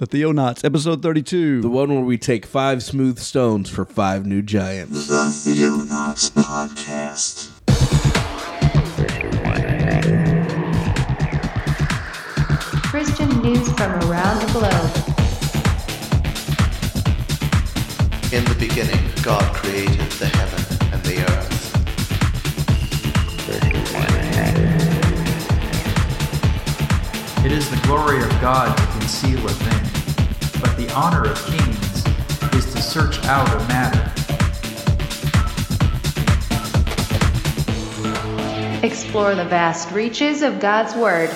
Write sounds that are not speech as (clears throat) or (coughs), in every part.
The Theonauts, episode 32. The one where we take five smooth stones for five new giants. The Theonauts Podcast. Christian news from around the globe. In the beginning, God created the heaven and the earth. It is the glory of God to conceal a thing, but the honor of kings is to search out a matter. Explore the vast reaches of God's Word.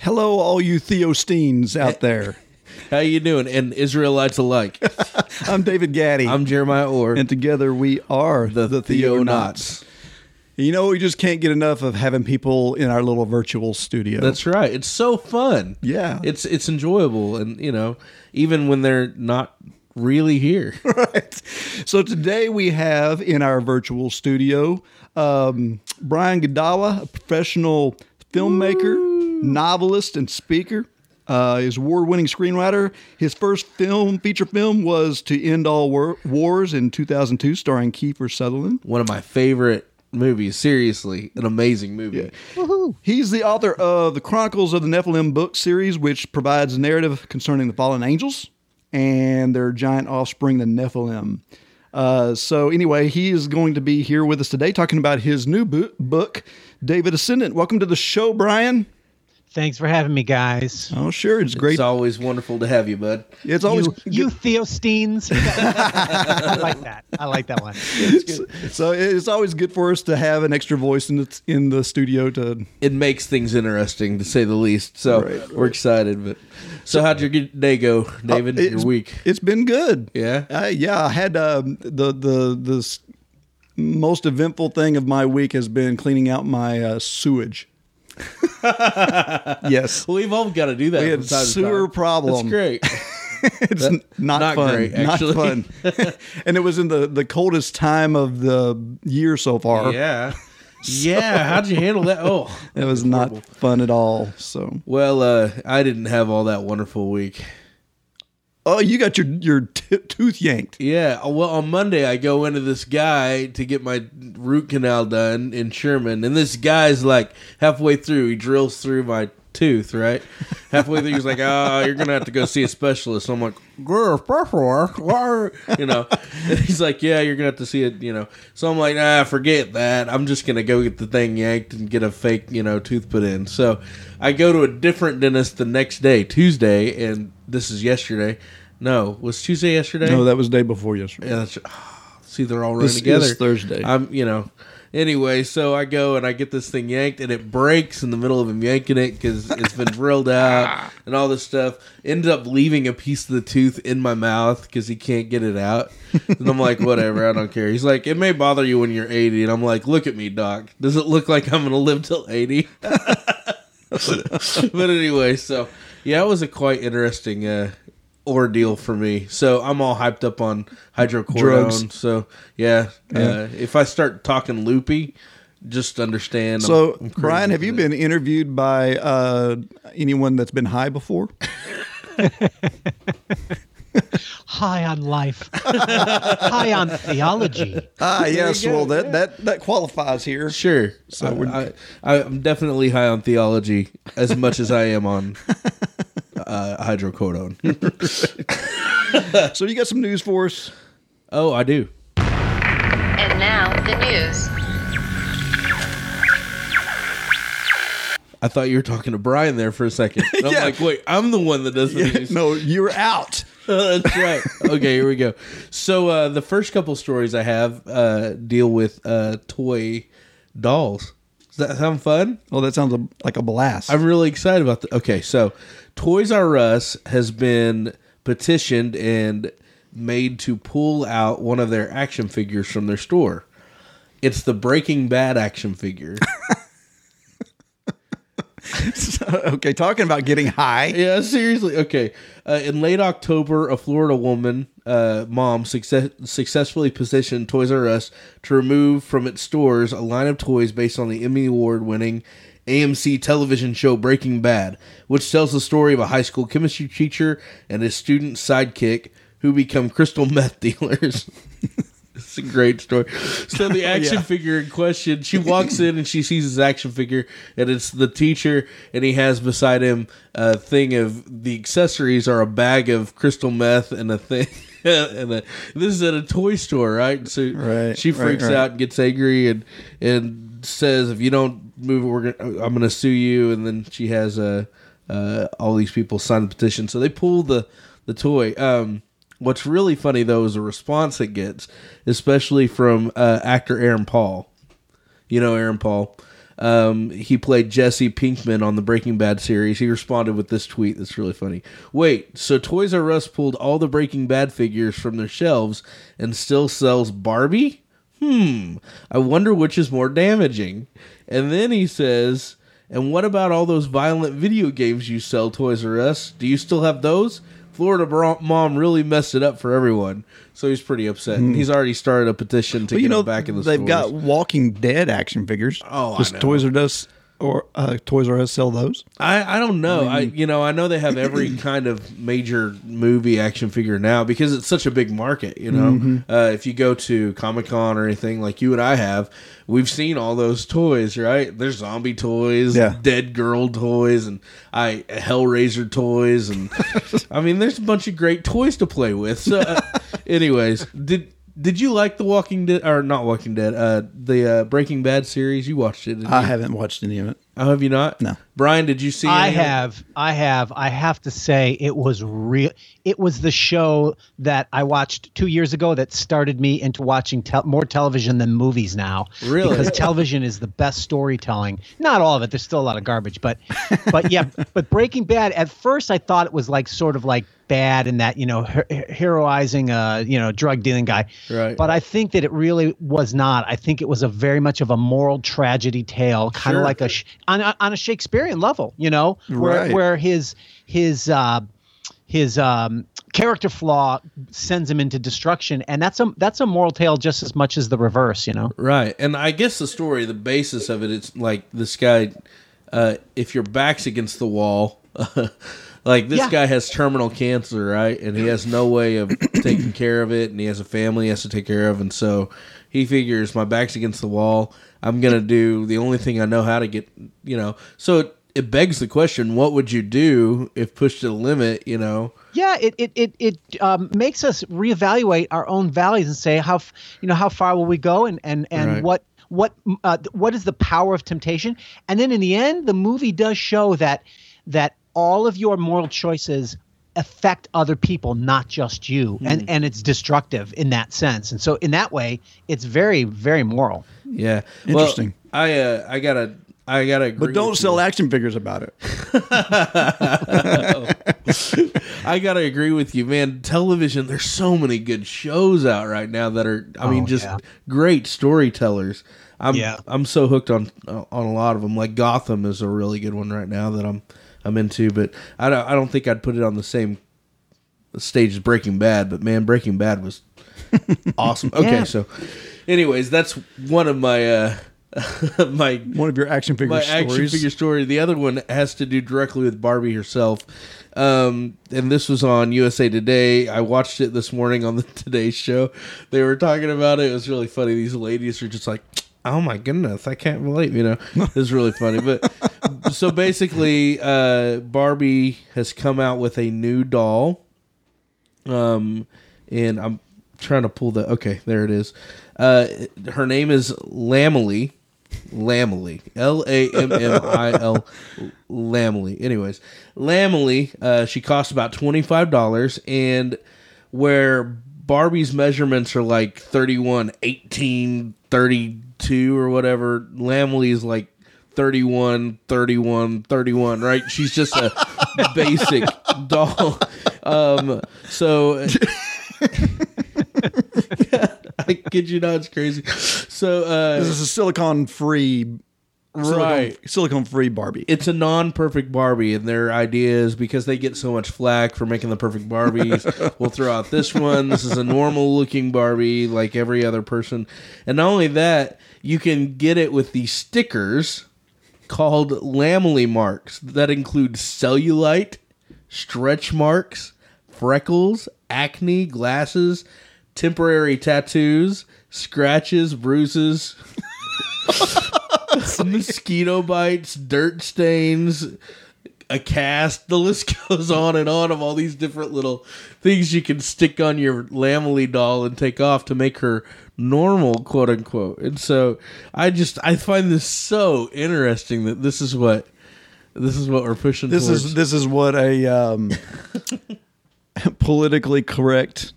Hello, all you Theostenes out there. (laughs) How you doing? And Israelites alike. (laughs) I'm David Gaddy. I'm Jeremiah Orr. and together we are the, the, Theonauts. Theonauts. You know, we just can't get enough of having people in our little virtual studio. That's right. It's so fun. Yeah. It's it's enjoyable and you know, even when they're not really here. (laughs) right. So today we have in our virtual studio um, Brian Godawa, a professional filmmaker, novelist, and speaker. Uh, his award-winning screenwriter. His first film, feature film, was "To End All War- Wars" in 2002, starring Kiefer Sutherland. One of my favorite movies. Seriously, an amazing movie. He's the author of the Chronicles of the Nephilim book series, which provides narrative concerning the fallen angels and their giant offspring, the Nephilim. Uh, so, anyway, he is going to be here with us today talking about his new bo- book, David Ascendant. Welcome to the show, Brian. Thanks for having me, guys. Oh, sure. It's great. It's always wonderful to have you, bud. It's always you, you Theostenes. (laughs) I like that. I like that one. (laughs) so it's always good for us to have an extra voice in the in the studio to It makes things interesting to say the least. So Right, we're excited. But so, how'd your day go, David? Uh, your week? It's been good. Yeah? Uh, yeah. I had um, the the the most eventful thing of my week has been cleaning out my uh, sewage. (laughs) yes, we've all got to do that. We had from time to sewer problem. That's great. (laughs) it's n- not, not fun. great. Not fun. (laughs) and it was in the the coldest time of the year so far. yeah. Yeah. How'd you handle that? Oh, It was not fun at all. So, well, uh, I didn't have all that wonderful week. Oh, you got your your t- tooth yanked. Yeah. Well, on Monday, I go into this guy to get my root canal done in Sherman, and this guy's like halfway through, he drills through my tooth, right? Halfway through, he's like, "Ah, you're gonna have to go see a specialist." So I'm like, "Girl, specialist?" Why?" You know, and he's like, "Yeah, you're gonna have to see it." You know, so I'm like, "Ah, forget that. I'm just gonna go get the thing yanked and get a fake, you know, tooth put in." So I go to a different dentist the next day, Tuesday, and this is yesterday. No, was Tuesday yesterday? No, that was day before yesterday. Yeah, that's, (sighs) see, they're all running This together. is Thursday. I'm, you know. Anyway, so I go and I get this thing yanked, and it breaks in the middle of him yanking it because it's been drilled (laughs) out and all this stuff. Ended up leaving a piece of the tooth in my mouth because he can't get it out. And I'm like, whatever, I don't care. He's like, it may bother you when you're 80, and I'm like, look at me, doc. Does it look like I'm gonna live till 80? (laughs) (laughs) but anyway, so yeah, it was a quite interesting uh, ordeal for me. So I'm all hyped up on hydrocodone. Drugs. So yeah, Uh, if I start talking loopy, just understand. So, I'm- I'm Brian, have you it. been interviewed by uh, anyone that's been high before? (laughs) High on life. (laughs) High on theology. Ah, yes. Well, that, that that qualifies here. Sure. So So I, I, I'm definitely high on theology as much as I am on (laughs) uh, hydrocodone. (laughs) So, you got some news for us? oh, I do. And now, the news. I thought you were talking to Brian there for a second. And (laughs) I'm like, wait, I'm the one that does the news. no, you're out. (laughs) That's right. Okay, here we go. So uh, the first couple stories I have uh, deal with uh, toy dolls. Does that sound fun? Oh, that sounds like a blast. I'm really excited about that. Okay, so Toys R Us has been petitioned and made to pull out one of their action figures from their store. It's the Breaking Bad action figure. (laughs) (laughs) okay, talking about getting high. Yeah, seriously. Okay. Uh, in late October, a Florida woman, uh, mom, success- successfully petitioned Toys R Us to remove from its stores a line of toys based on the Emmy Award winning AMC television show Breaking Bad, which tells the story of a high school chemistry teacher and his student sidekick who become crystal meth (laughs) dealers. It's a great story. So the (laughs) action Yeah. figure in question, she walks in and she sees his action figure, and it's the teacher, and he has beside him a thing of the accessories are a bag of crystal meth and a thing. (laughs) and a, this is at a toy store, right? So Right, she right, freaks right. out and gets angry and and says, "If you don't move, we're gonna, I'm going to sue you." And then she has uh, uh, all these people sign the petition, so they pull the the toy. Um, what's really funny though is the response it gets, especially from uh, actor Aaron Paul. You know Aaron Paul. Um, he played Jesse Pinkman on the Breaking Bad series. He responded with this tweet that's really funny. Wait, so Toys R Us pulled all the Breaking Bad figures from their shelves and still sells Barbie? Hmm, I wonder which is more damaging. And then he says, And what about all those violent video games you sell, Toys R Us? Do you still have those? Florida bro- mom really messed it up for everyone. So he's pretty upset. And he's already started a petition to get you know, them back in the store. they've stores. got Walking Dead action figures. Oh, I know. Toys R Us or uh, Toys R Us sell those? I, I don't know. I, you know I know they have every (clears throat) kind of major movie action figure now because it's such a big market. You know, Mm-hmm. uh, if you go to Comic Con or anything like you and I have, we've seen all those toys. Right? There's zombie toys, Yeah. dead girl toys, and I Hellraiser toys, and (laughs) I mean there's a bunch of great toys to play with. So, uh, anyways, did. Did you like the Walking Dead or not Walking Dead? Uh, the uh, Breaking Bad series. You watched it? didn't I you? haven't watched any of it. Oh, have you not? No. Brian, did you see? I any of have, I have, I have to say, it was real. It was the show that I watched two years ago that started me into watching tel- more television than movies now. Really? Because television is the best storytelling. Not all of it. There's still a lot of garbage, but, but yeah. (laughs) But Breaking Bad. At first, I thought it was like sort of like bad in that you know her- heroizing a you know drug dealing guy. Right. But I think that it really was not. I think it was a very much of a moral tragedy tale, kind Sure. of like a sh- on a, on a Shakespearean level, you know, where Right. where his his uh, his um, character flaw sends him into destruction, and that's a that's a moral tale just as much as the reverse, you know. Right. And I guess the story, the basis of it, it's like this guy, uh, if your back's against the wall, (laughs) like this Yeah. guy has terminal cancer, right? And he has no way of (clears throat) taking care of it, and he has a family he has to take care of. And so he figures, my back's against the wall. I'm going to do the only thing I know how to get, you know. So it, it begs the question what would you do if pushed to the limit, you know? Yeah, it it it, it um, makes us reevaluate our own values and say how you know how far will we go and and and Right. what what uh, what is the power of temptation and then in the end the movie does show that that all of your moral choices affect other people not just you and and it's destructive in that sense and so in that way it's very very moral Yeah. Interesting. Well, I, uh, I gotta, I gotta agree But don't sell you. action figures about it. (laughs) I gotta agree with you, man. Television, there's so many good shows out right now that are, I mean, Oh, just yeah. great storytellers. I'm, Yeah. I'm so hooked on on a lot of them. Like Gotham is a really good one right now that I'm I'm into, but I don't I don't think I'd put it on the same stage as Breaking Bad. But man, Breaking Bad was (laughs) awesome. Okay, Yeah. so, anyways, that's one of my uh (laughs) my One of your action figure my stories. action figure story. The other one has to do directly with Barbie herself. Um, and this was on USA Today. I watched it this morning on the (laughs) Today Show. They were talking about it. It was really funny. These ladies are just like, "Oh my goodness, I can't relate." You know, it was really funny. But so basically, uh, Barbie has come out with a new doll. Um, and I'm trying to pull the. Okay, there it is. Uh, her name is Lammily. Lammily. L A M M I L. Lammily. Anyways, Lammily, uh, she costs about $25, and where Barbie's measurements are like 31, 18, 32, or whatever, Lammily is like 31, 31, 31, right? She's just a (laughs) basic doll. Um, so. (laughs) I kid you not, it's crazy. So, uh, This is a silicon free, right. Silicon free Barbie. it's a non-perfect Barbie, and their idea is because they get so much flack for making the perfect Barbies, we'll throw out this one. This is a normal-looking Barbie, like every other person, and not only that, you can get it with these stickers called Lammily marks that include cellulite, stretch marks, freckles, acne, glasses, temporary tattoos, scratches, bruises, (laughs) mosquito bites, dirt stains, a cast. The list (laughs) goes on and on of all these different little things you can stick on your Lammily doll and take off to make her normal, quote unquote. And so I just I find this so interesting that this is what this is what we're pushing This towards. is this is what a um, (laughs) politically correct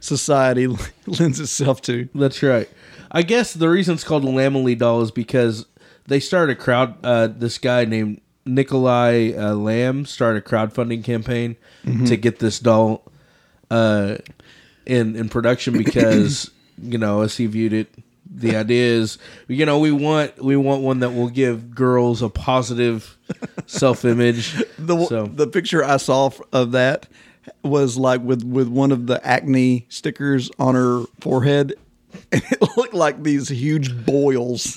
society (laughs) lends itself to. That's right. I guess the reason it's called a Lammily doll is because they started a crowd. Uh, this guy named Nickolay uh, Lamm started a crowdfunding campaign to get this doll uh, in in production (coughs) because you know as he viewed it, the idea is you know we want we want one that will give girls a positive (laughs) self image. The so the picture I saw of that was like with with one of the acne stickers on her forehead, (laughs) and it looked like these huge boils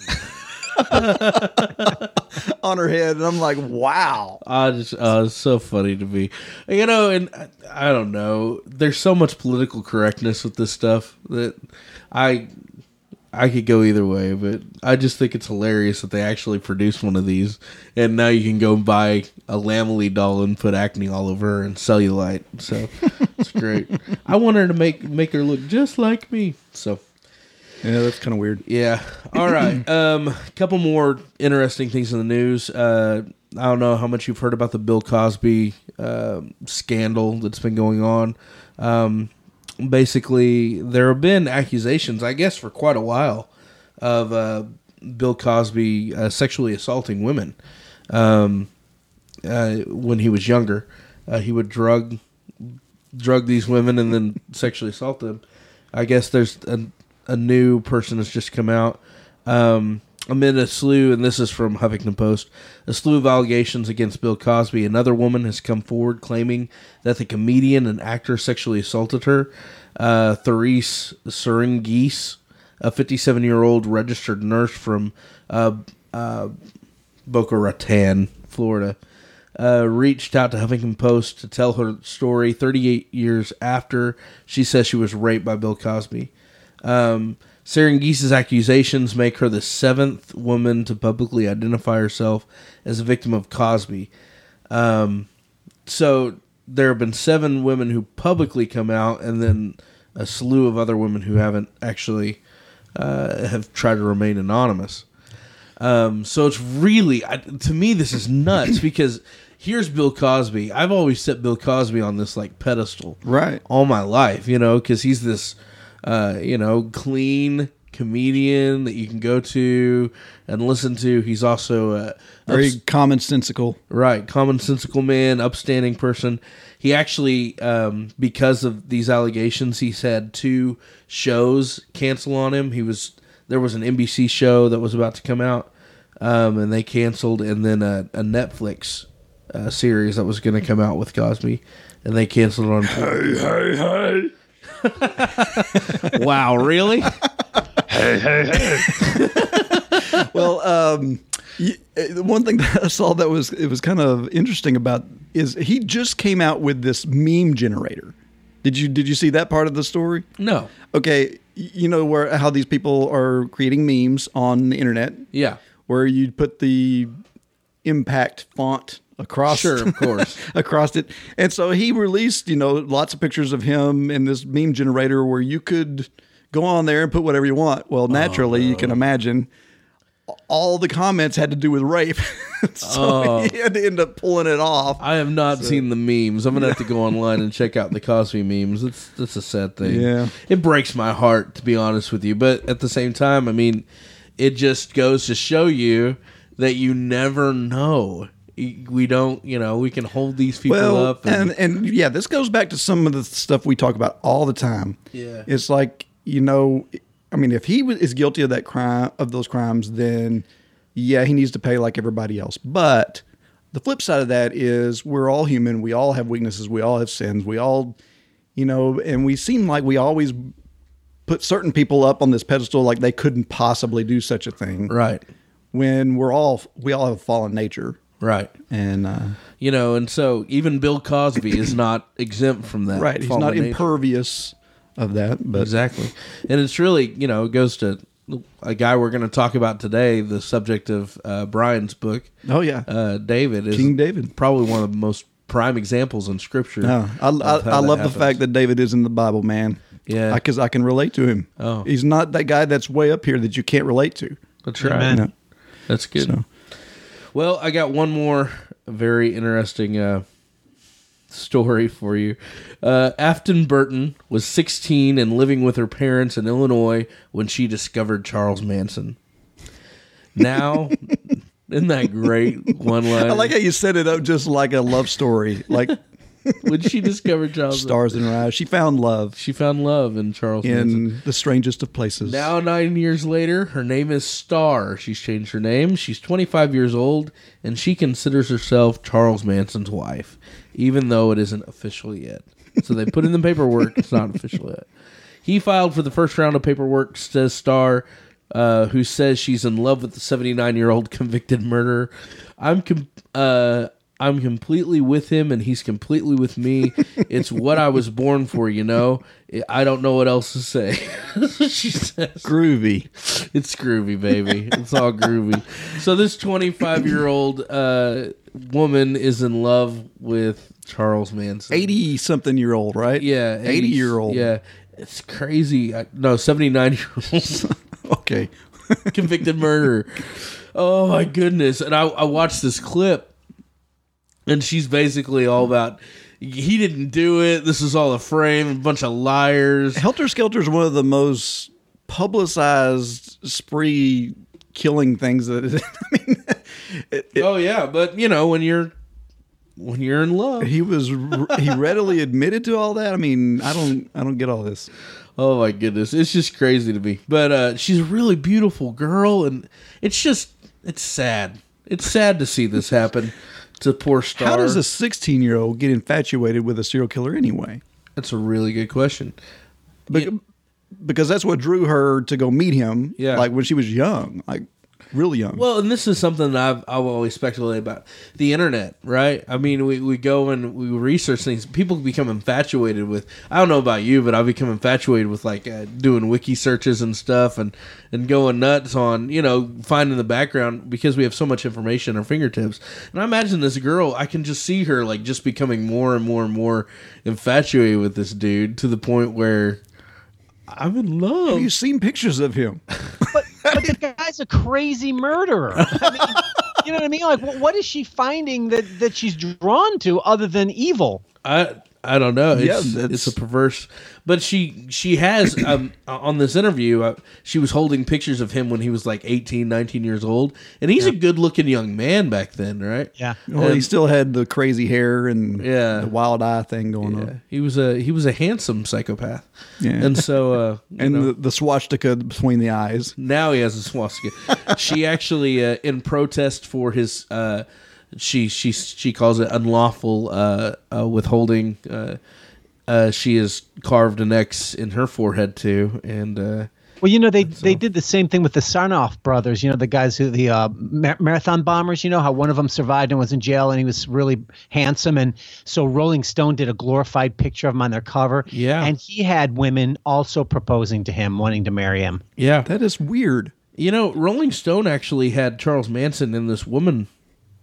(laughs) on her head, and I'm like, wow. I just, uh, it's so funny to me, you know. And I, I don't know. There's so much political correctness with this stuff that I, I could go either way. But I just think it's hilarious that they actually produced one of these, and now you can go and buy a Lammily doll and put acne all over her and cellulite. So it's great. (laughs) I want her to make make her look just like me. So. Yeah, that's kind of weird. Yeah. All right. (clears throat) Um, a couple more interesting things in the news. Uh, I don't know how much you've heard about the Bill Cosby uh, scandal that's been going on. Um, basically, there have been accusations, I guess, for quite a while, of uh, Bill Cosby uh, sexually assaulting women um, uh, when he was younger. Uh, he would drug drug these women and then sexually assault them. I guess there's a, a new person has just come out. Um, amid a slew, and this is from Huffington Post, a slew of allegations against Bill Cosby. Another woman has come forward claiming that the comedian and actor sexually assaulted her. Uh, Therese Serignese, a 57 year old registered nurse from uh, uh, Boca Raton, Florida, uh, reached out to Huffington Post to tell her story 38 years after she says she was raped by Bill Cosby. Um, Serignese's accusations make her the seventh woman to publicly identify herself as a victim of Cosby. Um, so there have been seven women who publicly come out, and then a slew of other women who haven't actually uh, have tried to remain anonymous. Um, so it's really, I, to me, this is nuts (coughs) because here's Bill Cosby. I've always set Bill Cosby on this like pedestal, Right. all my life, you know, because he's this, uh, you know, clean comedian that you can go to and listen to. He's also a Very ups- commonsensical. right, commonsensical man, upstanding person. He actually, um, because of these allegations, he's had two shows cancel on him. He was there was an NBC show that was about to come out, um, and they canceled, and then a, a Netflix uh, series that was going to come out with Cosby, and they canceled on. Hey, hey, hey! (laughs) wow, really? (laughs) well, um, y- uh, the one thing that I saw that was it was kind of interesting about is he just came out with this meme generator. Did you did you see that part of the story? No. Okay, you know where how these people are creating memes on the internet, Yeah. where you put the impact font across Sure, of course. (laughs) across it. And so he released, you know, lots of pictures of him in this meme generator where you could go on there and put whatever you want. Well, oh, naturally, you can imagine all the comments had to do with rape. (laughs) so oh. he had to end up pulling it off. I have not seen the memes. I'm gonna have to go (laughs) online and check out the Cosby memes. It's that's a sad thing. Yeah. it breaks my heart to be honest with you. But at the same time, I mean, it just goes to show you that you never know. We don't, you know, we can hold these people well, up. and, and yeah, this goes back to some of the stuff we talk about all the time. Yeah. it's like you know, I mean, if he is guilty of that crime of those crimes, then yeah, he needs to pay like everybody else. But the flip side of that is we're all human. We all have weaknesses. We all have sins. We all, you know, and we seem like we always put certain people up on this pedestal like they couldn't possibly do such a thing. right. When we're all we all have a fallen nature, Right. and uh, You know, and so even Bill Cosby is (clears throat) not exempt from that. right, he's not nature. impervious of that. But Exactly. And it's really, you know, it goes to a guy we're going to talk about today, the subject of uh, Brian's book. oh yeah, Uh, David is King David. probably one of the most prime examples in Scripture. No, I, I, I that love the fact that David is in the Bible, man. Yeah. because I, can relate to him. Oh. he's not that guy that's way up here that you can't relate to. That's right. Amen. You know? That's good. So- Well, I got one more very interesting uh, story for you. Uh, Afton Burton was 16 and living with her parents in Illinois when she discovered Charles Manson. Now, (laughs) isn't that great one line? I like how you set it up just like a love story, like (laughs) when she discovered (laughs) Charles stars in her eyes. She found love She found love in Charles Manson. in the strangest of places. Now, nine years later, her name is Star. She's changed her name. She's 25 years old, and she considers herself Charles Manson's wife, even though it isn't official yet. So they put in the paperwork. It's not official yet. He filed for the first round of paperwork, says Star, uh, who says she's in love with the 79 year old convicted murderer. I'm com- uh, I'm completely with him, and he's completely with me. (laughs) It's what I was born for, you know. I don't know what else to say. (laughs) she says groovy. it's groovy, baby. It's all groovy. So this 25 year old uh, woman is in love with Charles Manson. Eighty something year old, right? Yeah, eighty year old. Yeah, it's crazy. I, no, 79 year old (laughs) Okay. convicted murderer. Oh my goodness! And I, I watched this clip, and she's basically all about he didn't do it. This is all a frame, a bunch of liars. Helter Skelter is one of the most publicized spree killing things that is. (laughs) I mean, it, it- oh yeah, but you know when you're when you're in love, he was he readily admitted to all that. I mean, I don't I don't get all this. Oh my goodness, it's just crazy to me. But uh, she's a really beautiful girl, and it's just it's sad. It's sad to see this happen to poor Star. How does a 16 year old get infatuated with a serial killer anyway? That's a really good question. Be- Because that's what drew her to go meet him. Yeah. like when she was young, like really young. Well, and this is something that I've I've always speculated about the internet, right? I mean, we, we go and we research things. People become infatuated with. I don't know about you, but I've become infatuated with like uh, doing wiki searches and stuff, and and going nuts on you know finding the background because we have so much information at our fingertips. And I imagine this girl, I can just see her like just becoming more and more and more infatuated with this dude to the point where I'm in love. Have you seen pictures of him? But, the guy's a crazy murderer. I mean, you know what I mean? Like, what is she finding that that she's drawn to other than evil? I I don't know. Yeah, It's, that's- it's a perverse. But she she has um, on this interview. Uh, she was holding pictures of him when he was like 18, 19 years old, and he's a good looking young man back then, right? Yeah. Well, he still had the crazy hair and Yeah. the wild eye thing going Yeah, on, he was a he was a handsome psychopath, Yeah. and so uh, (laughs) and know, the, the swastika between the eyes. now he has a swastika. she actually, uh, in protest for his, uh, she she she calls it unlawful uh, uh, withholding. Uh, uh, she has carved an X in her forehead too, and uh, Well, you know they they did the same thing with the Tsarnaev brothers. You know the guys who the uh, mar- marathon bombers. You know how one of them survived and was in jail, and he was really handsome, and so Rolling Stone did a glorified picture of him on their cover. Yeah. and he had women also proposing to him, wanting to marry him. yeah, That is weird. You know, Rolling Stone actually had Charles Manson and this woman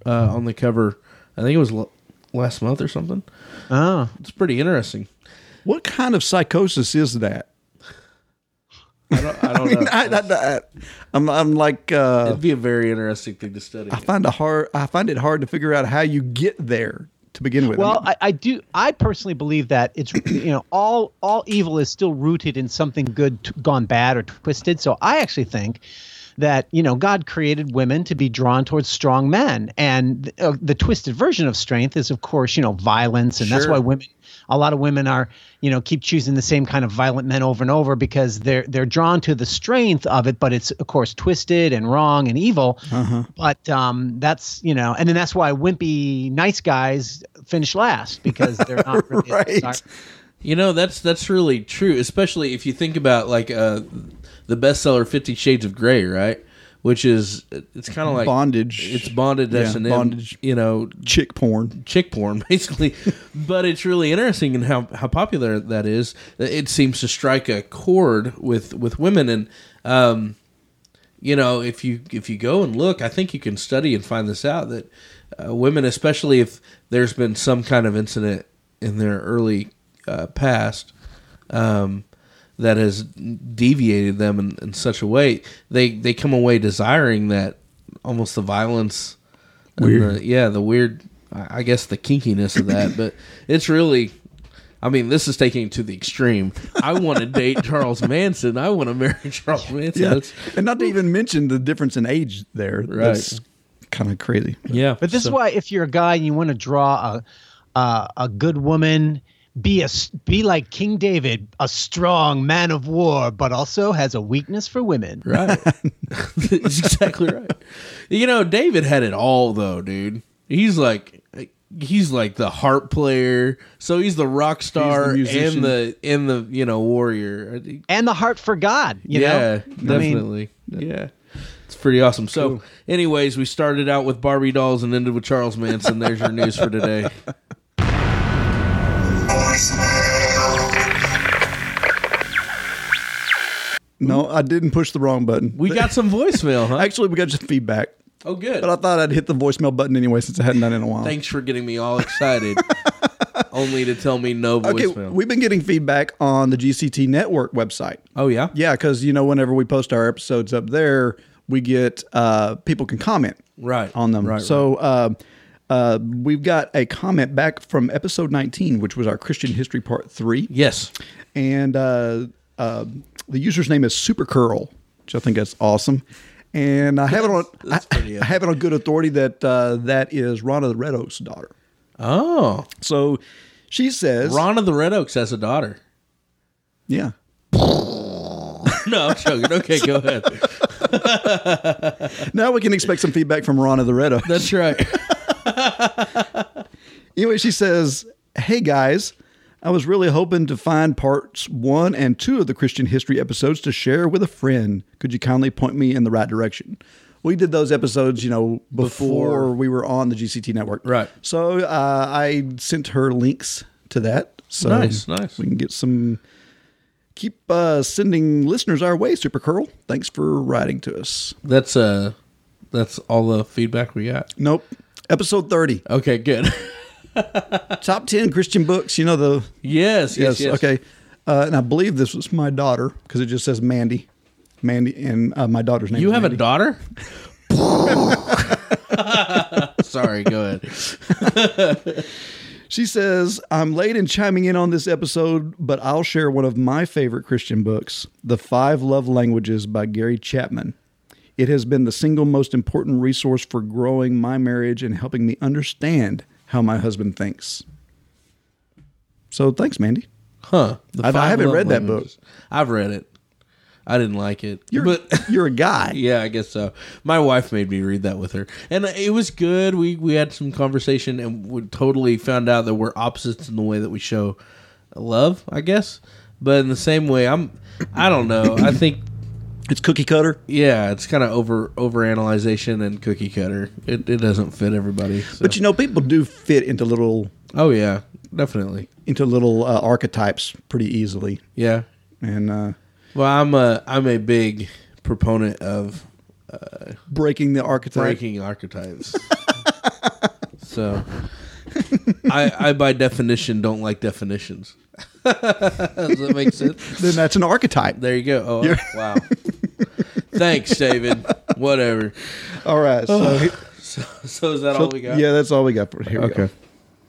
uh, on the cover. I think it was l- last month or something. Oh, It's pretty interesting. What kind of psychosis is that? I don't, I don't (laughs) know. I, I, I, I'm, I'm like, uh, It'd be a very interesting thing to study. I find a hard, I find it hard to figure out how you get there to begin with. Well, I mean, I, I do. I personally believe that it's you know all all evil is still rooted in something good t- gone bad or twisted. So I actually think that you know God created women to be drawn towards strong men, and uh, the twisted version of strength is, of course, you know, violence, and that's why women. A lot of women are, you know, keep choosing the same kind of violent men over and over because they're they're drawn to the strength of it, but it's of course twisted and wrong and evil. But um, that's you know, and then that's why wimpy nice guys finish last because they're not (laughs) really Right. You know, that's that's really true, especially if you think about like uh, the bestseller Fifty Shades of Grey, right? which is it's kind of like Bondage. It's bonded Yeah, S and M, bondage. you know, Chick porn. chick porn (laughs) basically but it's really interesting in how, how popular that is it seems to strike a chord with with women and um you know if you if you go and look i think you can study and find this out that uh, women especially if there's been some kind of incident in their early uh, past um that has deviated them in, in such a way they they come away desiring that almost the violence and Weird. the- yeah the weird I I guess the kinkiness of that but it's really I mean, this is taking it to the extreme. I want to date (laughs) Charles Manson. I want to marry Charles Manson. Yeah, and not to even mention the difference in age there. Right. That's kind of crazy. yeah. But this so- is why, if you're a guy and you want to draw a a, a good woman, be a be like King David, a strong man of war, but also has a weakness for women. Right. That's (laughs) (laughs) exactly right. You know, David had it all though, dude. He's like he's like the harp player, so he's the rock star musician. and the and the you know warrior. And the heart for God. You yeah, know? I mean, definitely. yeah. It's pretty awesome. So, anyways, we started out with Barbie dolls and ended with Charles Manson. There's your news for today. (laughs) No, I didn't push the wrong button. We got some voicemail, huh? (laughs) Actually, we got just feedback, Oh, good. but I thought I'd hit the voicemail button anyway since I hadn't done it in a while. Thanks for getting me all excited, (laughs) only to tell me no Okay, voicemail. we've been getting feedback on the GCT Network website. oh yeah, Yeah, because you know, whenever we post our episodes up there, we get uh, people can comment right on them. Right, so uh, uh, we've got a comment back from episode 19, which was our Christian history part three. yes, and uh, uh, the user's name is Super Curl, which I think is awesome. And I have it on I, I have it on good authority that uh, that is Ronna the Red Oak's daughter. oh, So she says, Ron of the Red Oaks has a daughter. "Yeah, (laughs) No, I'm joking. Okay, go ahead. (laughs) now we can expect some feedback from Ronna the Red Oaks." That's right. (laughs) (laughs) Anyway, she says, Hey guys, I was really hoping to find parts one and two of the Christian history episodes to share with a friend. Could you kindly point me in the right direction? We did those episodes, you know, before, Before. we were on the GCT network. Right. So uh, I sent her links to that. So Nice, nice. We can get some. Keep uh, sending listeners our way, Super Curl. Thanks for writing to us. That's uh, that's all the feedback we got. Nope. Episode 30. Okay, good. (laughs) Top 10 Christian books. You know, the yes, yes, Yes. yes. Okay. Uh, and I believe this was my daughter because it just says Mandy. Mandy and uh, my daughter's name. You have a daughter? (laughs) (laughs) Sorry, go ahead. She says, I'm late in chiming in on this episode, but I'll share one of my favorite Christian books, The Five Love Languages by Gary Chapman. It has been the single most important resource for growing my marriage and helping me understand how my husband thinks. So thanks, Mandy. Huh. I- I haven't read that book. I've read it. I didn't like it. You're, but (laughs) you're a guy. yeah, I guess so. My wife made me read that with her, and it was good. We we had some conversation, and we totally found out that we're opposites in the way that we show love. I guess, but in the same way, I'm. I don't know. I think It's cookie cutter. yeah, it's kind of over over analyzation and cookie cutter. It it doesn't fit everybody. so. But you know, people do fit into little oh yeah, definitely. into little uh, archetypes pretty easily. Yeah. And uh, Well, I'm a I'm a big proponent of breaking the archetype. breaking archetypes. (laughs) so, I I by definition don't like definitions. (laughs) Does that make sense? Then that's an archetype. There you go. Oh wow. (laughs) Thanks, David. Whatever. All right. So, (sighs) So, so is that all we got? yeah, that's all we got. For, here we Okay.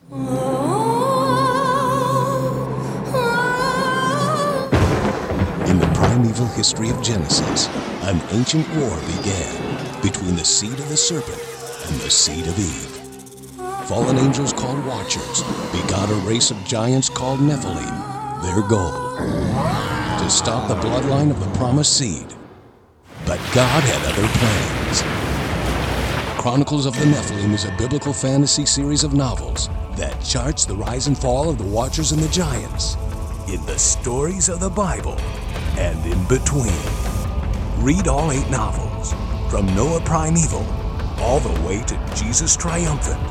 go. In the primeval history of Genesis, an ancient war began between the seed of the serpent and the seed of Eve. Fallen angels called Watchers begot a race of giants called Nephilim, their goal to stop the bloodline of the promised seed. But God had other plans. Chronicles of the Nephilim is a biblical fantasy series of novels that charts the rise and fall of the Watchers and the Giants in the stories of the Bible and in between. Read all eight novels, From Noah Primeval all the way to Jesus Triumphant.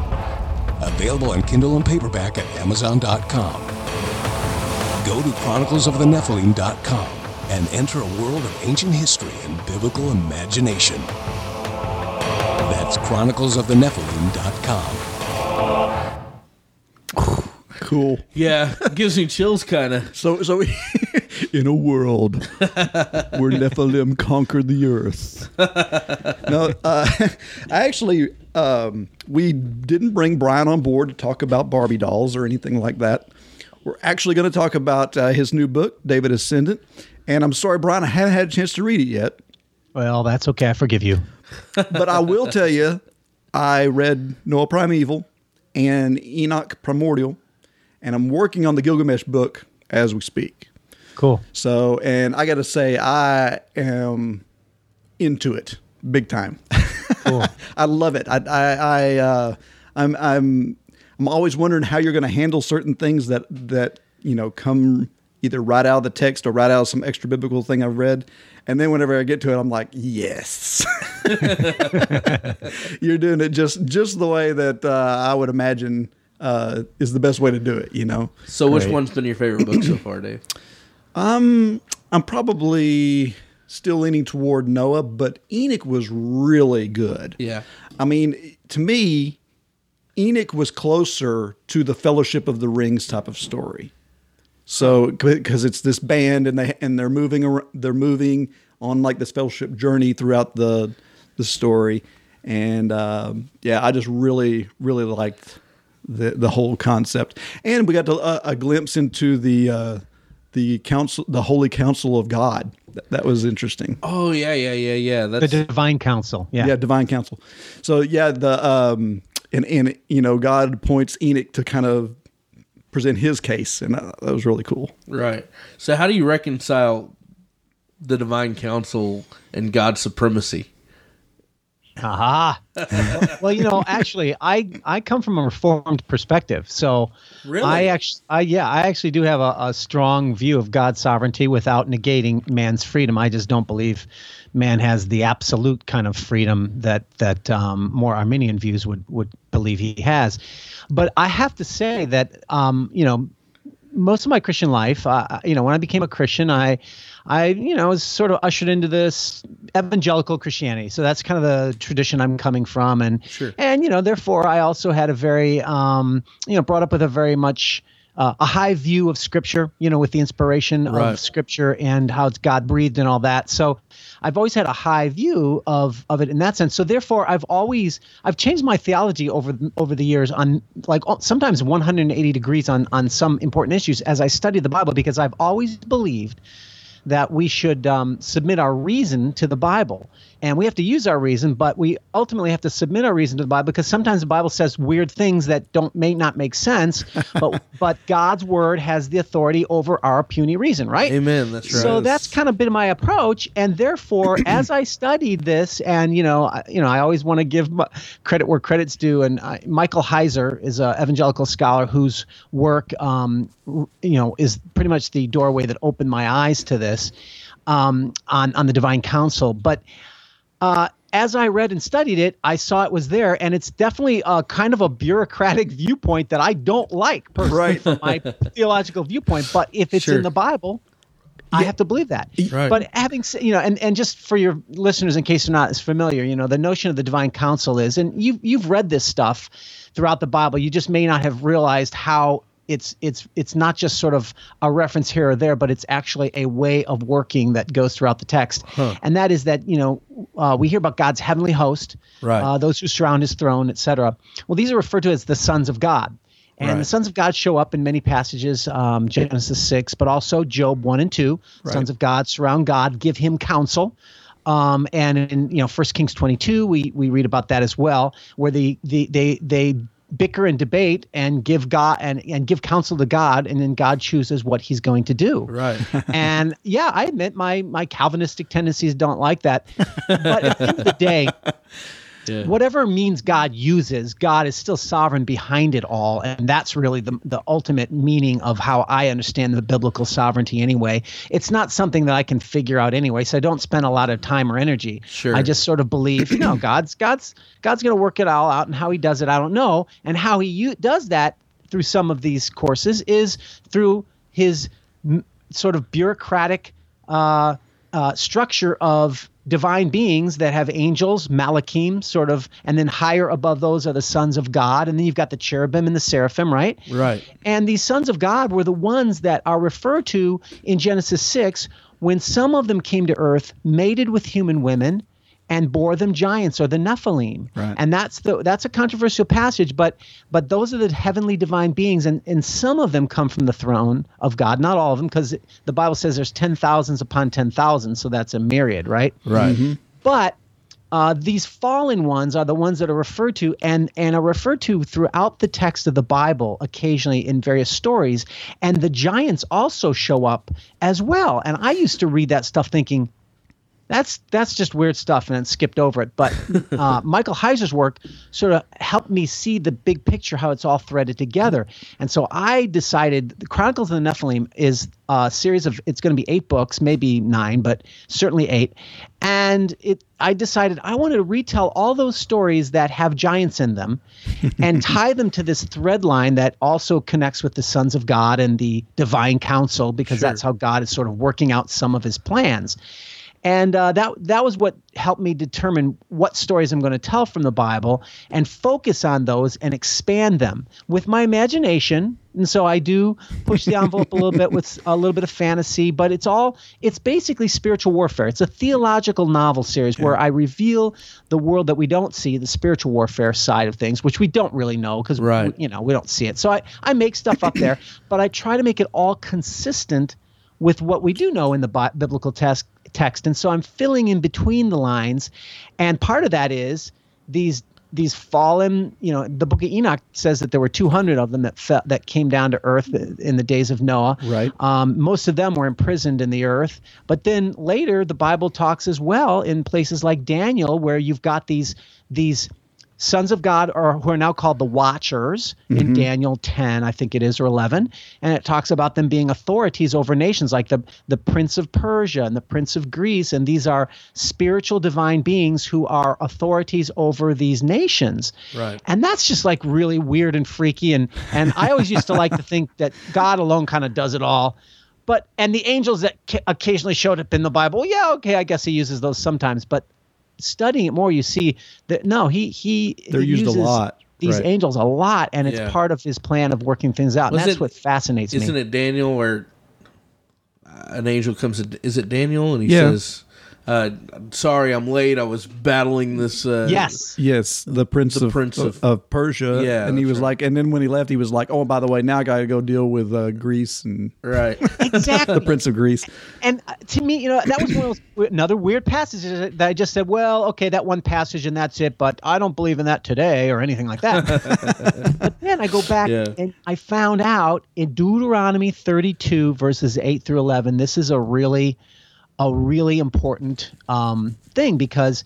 Available on Kindle and paperback at Amazon.com. Go to chroniclesofthenephilim.com and enter a world of ancient history and biblical imagination. That's chroniclesofthenephilim.com. Cool. Yeah, gives me chills, kind of. So, so (laughs) in a world where Nephilim conquered the earth. no, uh, (laughs) I actually, um, we didn't bring Brian on board to talk about Barbie dolls or anything like that. We're actually going to talk about uh, his new book, David Ascendant. And I'm sorry, Brian, I haven't had a chance to read it yet. Well, that's okay. I forgive you. (laughs) but I will tell you, I read Noah Primeval and Enoch Primordial, and I'm working on the Gilgamesh book as we speak. Cool. So, and I got to say, I am into it big time. Cool. (laughs) I love it. I, I, I uh, I'm, I'm, I'm always wondering how you're going to handle certain things that that you know come either right out of the text or right out of some extra biblical thing I've read. And then whenever I get to it, I'm like, yes, (laughs) you're doing it just just the way that uh, I would imagine uh, is the best way to do it. You know. So, which Great. one's been your favorite book so far, Dave? Um, I'm probably still leaning toward Noah, but Enoch was really good. Yeah. I mean, to me, Enoch was closer to the Fellowship of the Rings type of story. So, because it's this band and they and they're moving ar- they're moving on like this fellowship journey throughout the the story, and um, yeah, I just really really liked the the whole concept, and we got to, uh, a glimpse into the uh, the council the Holy Council of God. That, that was interesting. Oh yeah, yeah, yeah, yeah. The divine council. Yeah. Yeah, divine council. So yeah, the um and and you know God points Enoch to kind of present his case, and uh, that was really cool. right. So, how do you reconcile the divine council and God's supremacy? Aha. (laughs) well, you know, actually, I I come from a reformed perspective, so Really? I actually, I yeah, I actually do have a, a strong view of God's sovereignty without negating man's freedom. I just don't believe man has the absolute kind of freedom that that um, more Arminian views would would believe he has. But I have to say that um, you know most of my Christian life, uh, you know, when I became a Christian, I, I, you know, was sort of ushered into this evangelical Christianity. So that's kind of the tradition I'm coming from, and Sure. and you know, therefore, I also had a very, um, you know, brought up with a very much uh, a high view of Scripture, you know, with the inspiration Right. of Scripture and how it's God breathed and all that. So I've always had a high view of of it in that sense. So therefore, I've always I've changed my theology over over the years on like sometimes 180 degrees on on some important issues as I study the Bible because I've always believed that we should um, submit our reason to the Bible. And we have to use our reason, but we ultimately have to submit our reason to the Bible because sometimes the Bible says weird things that don't may not make sense, (laughs) but but God's word has the authority over our puny reason, right? Amen. That's right. So that's kind of been my approach, and therefore, (clears throat) as I studied this, and you know, I, you know, I always want to give credit where credit's due. And I, Michael Heiser is an evangelical scholar whose work, um, you know, is pretty much the doorway that opened my eyes to this um, on on the divine council. But uh, as I read and studied it, I saw it was there, and it's definitely a kind of a bureaucratic (laughs) viewpoint that I don't like personally Right. from (laughs) my theological viewpoint. But if it's Sure. in the Bible, I have to believe that. Right. But having said, you know, and, and just for your listeners, in case they're not as familiar, you know, the notion of the divine council is, and you've you've read this stuff throughout the Bible. You just may not have realized how it's it's it's not just sort of a reference here or there, but it's actually a way of working that goes throughout the text. And that is that you know uh, we hear about God's heavenly host, Right. uh, those who surround His throne, etc. Well, these are referred to as the sons of God. And Right. the sons of God show up in many passages, um, Genesis 6, but also Job 1 and 2. Sons of God surround God, give him counsel. Um, and in you know First Kings 22, we we read about that as well, where the, the they they bicker and debate and give God and, and give counsel to God, and then God chooses what He's going to do. Right. (laughs) and yeah, I admit my my Calvinistic tendencies don't like that, but at the end of the day, (laughs) Yeah. whatever means God uses, God is still sovereign behind it all, and that's really the the ultimate meaning of how I understand the biblical sovereignty. Anyway, it's not something that I can figure out anyway, so I don't spend a lot of time or energy. Sure. I just sort of believe, you know, God's God's God's going to work it all out, and how He does it, I don't know, and how He u- does that through some of these courses is through His m- sort of bureaucratic uh, uh, structure of divine beings that have angels, malachim, sort of, and then higher above those are the sons of God, and then you've got the cherubim and the seraphim, right? Right. And these sons of God were the ones that are referred to in Genesis 6 when some of them came to earth, mated with human women, and bore them giants or the Nephilim. Right. And that's the that's a controversial passage, but but those are the heavenly divine beings, and, and some of them come from the throne of God, not all of them, because the Bible says there's ten thousands upon ten thousand, so that's a myriad, right? Right. But uh, these fallen ones are the ones that are referred to and, and are referred to throughout the text of the Bible, occasionally in various stories. And the giants also show up as well. And I used to read that stuff thinking, that's that's just weird stuff and then skipped over it. But (laughs) uh, Michael Heiser's work sort of helped me see the big picture, how it's all threaded together. And so I decided the Chronicles of the Nephilim is a series of it's going to be eight books, maybe nine, but certainly eight. And it I decided I wanted to retell all those stories that have giants in them and (laughs) tie them to this thread line that also connects with the sons of God and the divine council because that's how God is sort of working out some of his plans and uh, that that was what helped me determine what stories I'm going to tell from the Bible and focus on those and expand them with my imagination. And so I do push the envelope a little bit with a little bit of fantasy, but it's all it's basically spiritual warfare. It's a theological novel series where I reveal the world that we don't see, the spiritual warfare side of things, which we don't really know because Right. you know we don't see it. So I I make stuff up there, but I try to make it all consistent with what we do know in the bi- biblical text text. And so i'm filling in between the lines. And part of that is these these fallen you know the book of enoch says that there were 200 of them that fell, that came down to earth in the days of noah. Right. um, most of them were imprisoned in the earth. But then later the bible talks as well in places like daniel where you've got these these sons of God are who are now called the Watchers in mm-hmm. Daniel 10, I think it is, or 11, and it talks about them being authorities over nations, like the the Prince of Persia and the Prince of Greece, and these are spiritual divine beings who are authorities over these nations. Right. And that's just like really weird and freaky, and and I always used to like to think (laughs) that God alone kind of does it all. But and the angels that ca- occasionally showed up in the Bible, yeah, okay, I guess he uses those sometimes, but studying it more, you see that no, he he They're he used a uses lot, These right. angels a lot, and it's Yeah. part of his plan of working things out. And that's it- what fascinates me. Isn't it Daniel where uh, an angel comes? To, is it Daniel? And he Yeah. says, uh, "Sorry, I'm late. I was battling this." Uh, yes. Yes, the prince, The of, prince of, of- Persia. Yeah, and he was right. like, and then when he left, he was like, "Oh, by the way, now I got to go deal with uh, Greece and Right. (laughs) Exactly. the prince of Greece." and uh, to me, you know, that was one of those, another weird passages that I just said, well, okay, that one passage and that's it, but I don't believe in that today or anything like that. (laughs) but then I go back Yeah. and I found out in Deuteronomy 32 verses 8 through 11, this is a really, a really important um, thing because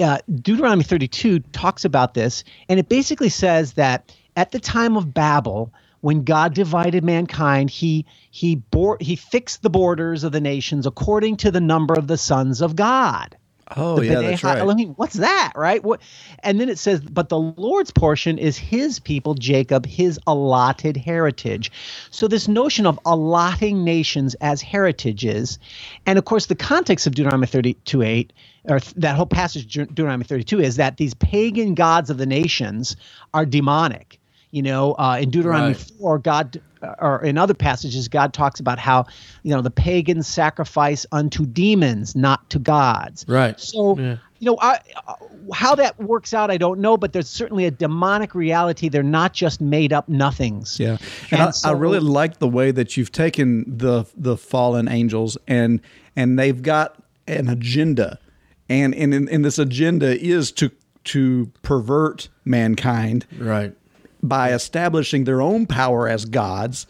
uh, Deuteronomy 32 talks about this, and it basically says that at the time of Babel, when God divided mankind, he he bore, he fixed the borders of the nations according to the number of the sons of God. Oh, The yeah, B'nai that's Ha- right. Elohim. What's that, right? What? And then it says, but the Lord's portion is His people, Jacob, His allotted heritage. So this notion of allotting nations as heritages, and of course the context of Deuteronomy thirty-two eight, or th- that whole passage Deuteronomy thirty-two is that these pagan gods of the nations are demonic. You know, uh, in Deuteronomy Right. four, God, or in other passages, God talks about how, you know, the pagans sacrifice unto demons, not to gods. Right. So, Yeah. you know, I, how that works out, I don't know, but there's certainly a demonic reality. They're not just made up nothings. Yeah, and, I, so- I really like the way that you've taken the the fallen angels and and they've got an agenda, and and, and, and this agenda is to to pervert mankind right. By establishing their own power as gods.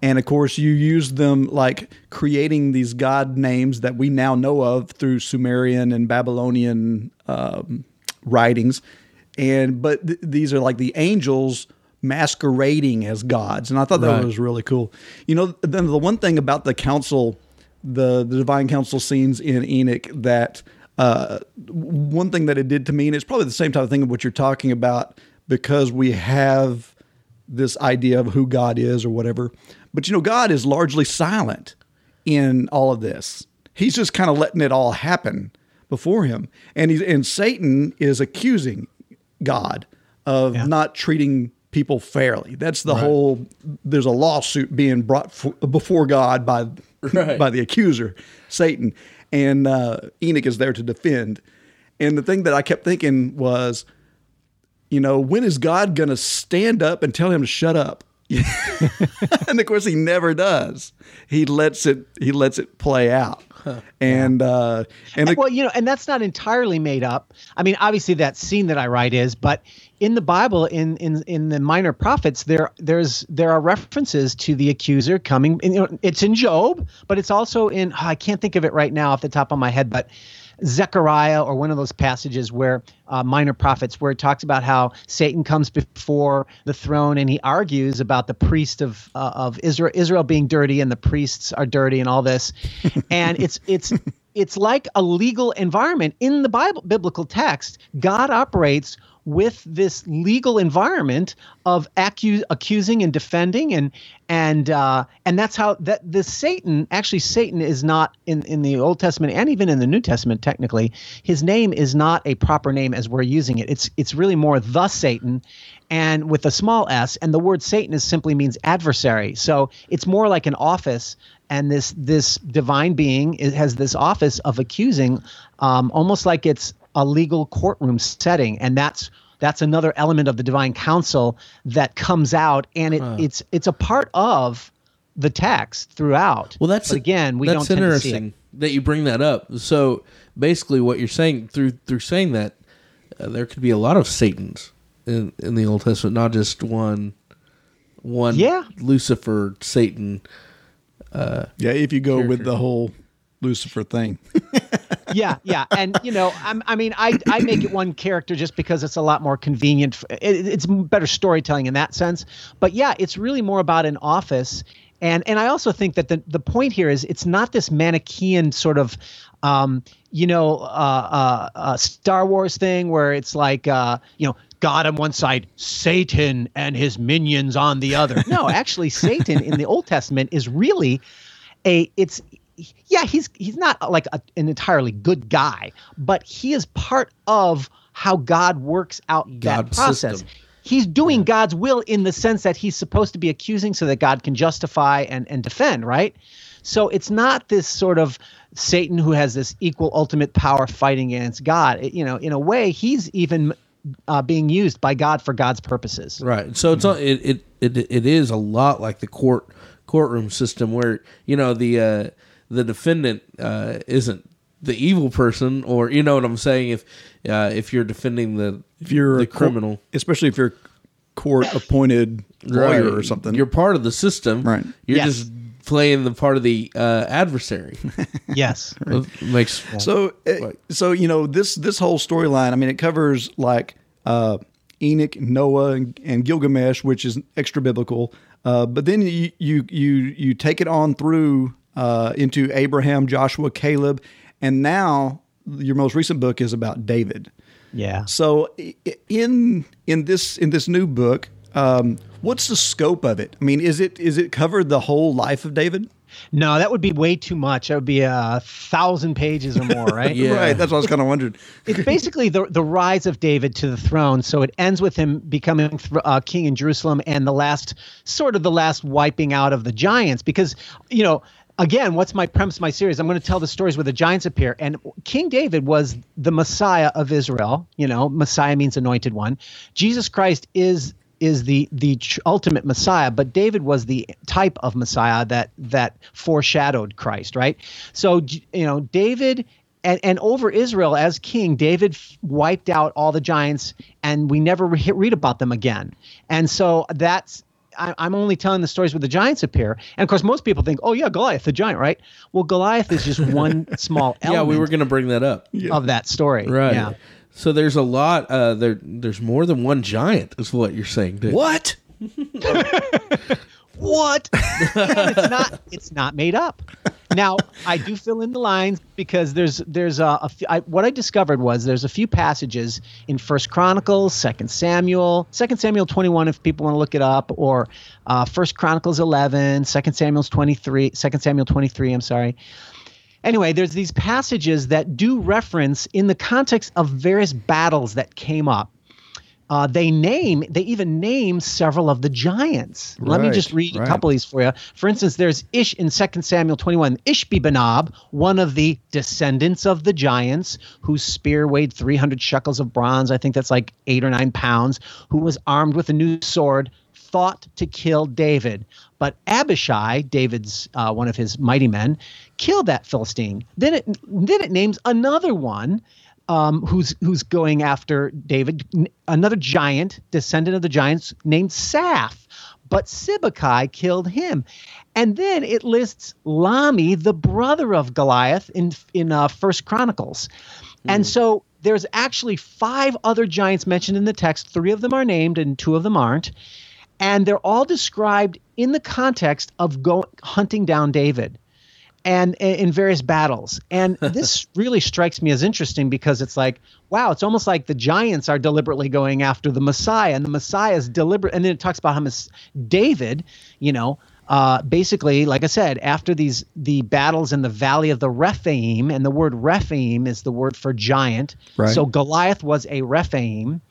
And of course, you use them like creating these god names that we now know of through Sumerian and Babylonian um, writings, and but th- these are like the angels masquerading as gods, and I thought that Right. was really cool. You know, then the one thing about the council, the the divine council scenes in Enoch that uh, one thing that it did to me, and it's probably the same type of thing of what you're talking about, because we have this idea of who God is or whatever. But you know, God is largely silent in all of this. He's just kind of letting it all happen before him, and he's and Satan is accusing God of Yeah. not treating people fairly. That's the whole. There's a lawsuit being brought f- before God by (laughs) Right. by the accuser, Satan, and uh, Enoch is there to defend. And the thing that I kept thinking was, you know, when is God going to stand up and tell him to shut up? (laughs) and of course, he never does. He lets it. He lets it play out. And uh, and it- well, you know, and that's not entirely made up. I mean, obviously that scene that I write is, but in the Bible, in in in the minor prophets, there there's there are references to the accuser coming. And, you know, it's in Job, but it's also in oh, I can't think of it right now off the top of my head, but Zechariah or one of those passages where uh, minor prophets where it talks about how Satan comes before the throne and he argues about the priest of uh, of Israel Israel being dirty and the priests are dirty and all this, (laughs) and it's it's it's like a legal environment in the Bible biblical text. God operates with this legal environment of accu- accusing and defending and and uh, and that's how that the Satan actually Satan is not in in the Old Testament and even in the New Testament technically his name is not a proper name as we're using it. It's it's really more the Satan and with a small s and the word Satan is simply means adversary. So it's more like an office and this this divine being has this office of accusing um, almost like it's a legal courtroom setting and that's that's another element of the divine council that comes out and it, it's it's a part of the text throughout Well, that's but again we that's don't tend to see interesting it. that you bring that up. So basically, what you're saying through through saying that uh, there could be a lot of Satans in in the Old Testament, not just one one Yeah. Lucifer Satan. Uh, yeah, if you go with the whole Lucifer thing. (laughs) yeah yeah and you know I'm, i mean I, I make it one character just because it's a lot more convenient it, it's better storytelling in that sense. But yeah it's really more about an office and and i also think that the, the point here is it's not this manichean sort of um, you know uh, uh, uh, star wars thing where it's like uh, you know god on one side satan and his minions on the other. No actually satan in the old testament is really a it's yeah he's he's not like a, an entirely good guy but he is part of how god works out that process system. he's doing god's will in the sense that he's supposed to be accusing so that god can justify and and defend right so it's not this sort of satan who has this equal ultimate power fighting against god It- you know in a way he's even uh, being used by god for god's purposes Right. So it's Mm-hmm. it, it it it is a lot like the court courtroom system where you know the uh, the defendant uh, isn't the evil person or you know what I'm saying if uh, if you're defending the If you're the a court- criminal especially if you're court appointed lawyer Right. or something. You're part of the system. Right. You're Yes. just playing the part of the uh, adversary. (laughs) yes It makes So, uh, so you know this this whole storyline. I mean, it covers like uh, Enoch, Noah, and, and Gilgamesh, which is extra biblical. Uh, but then you you you you take it on through uh, into Abraham, Joshua, Caleb, and now your most recent book is about David. yeah So in in this in this new book, um, what's the scope of it? I mean, is it is it covered the whole life of David? no that would be way too much that would be a thousand pages or more right (laughs) Yeah. Right. That's what I was kind of wondering. (laughs) it's basically the the rise of David to the throne. So it ends with him becoming th- uh, king in Jerusalem, and the last sort of the last wiping out of the giants. Because you know, again, what's my premise? My series. I'm going to tell the stories where the giants appear, and King David was the Messiah of Israel. You know, Messiah means anointed one. Jesus Christ is is the the ultimate Messiah, but David was the type of Messiah that that foreshadowed Christ, right? So you know, David and, and over Israel as king, David wiped out all the giants, and we never re- read about them again. And so that's I, I'm only telling the stories where the giants appear. And of course, most people think, oh yeah, Goliath, the giant, right? Well, Goliath is just one (laughs) small element yeah. We were going to bring that up. of that story. Right. Yeah. So there's a lot. Uh, there, there's more than one giant, is what you're saying. Dude. What? (laughs) What? (laughs) it's not. It's not made up. Now I do fill in the lines because there's there's a, a I, what I discovered was there's a few passages in First Chronicles, Second Samuel, Second Samuel 21 if people want to look it up, or uh, First Chronicles 11, Second Samuel's 23, Second Samuel 23. I'm sorry. Anyway, there's these passages that do reference in the context of various battles that came up. Uh, they name, they even name several of the giants. Let me just read a couple of these for you. For instance, there's Ish in 2 Samuel 21, Ishbi-Benob, one of the descendants of the giants, whose spear weighed 300 shekels of bronze. I think that's like eight or nine pounds, who was armed with a new sword, thought to kill David. But Abishai, David's uh, one of his mighty men, killed that Philistine. Then it then it names another one um, who's who's going after David, another giant, descendant of the giants named Saph. But Sibbecai killed him, and then it lists Lahmi, the brother of Goliath, in in uh, First Chronicles, and so there's actually five other giants mentioned in the text. Three of them are named, and two of them aren't, and they're all described in the context of go hunting down David and in various battles. And (laughs) this really strikes me as interesting because it's like, wow, it's almost like the giants are deliberately going after the Messiah, and the Messiah is deliberate. And then it talks about how David, you know, uh, basically, like I said, after these the battles in the valley of the Rephaim, and the word Rephaim is the word for giant. Right. So Goliath was a Rephaim.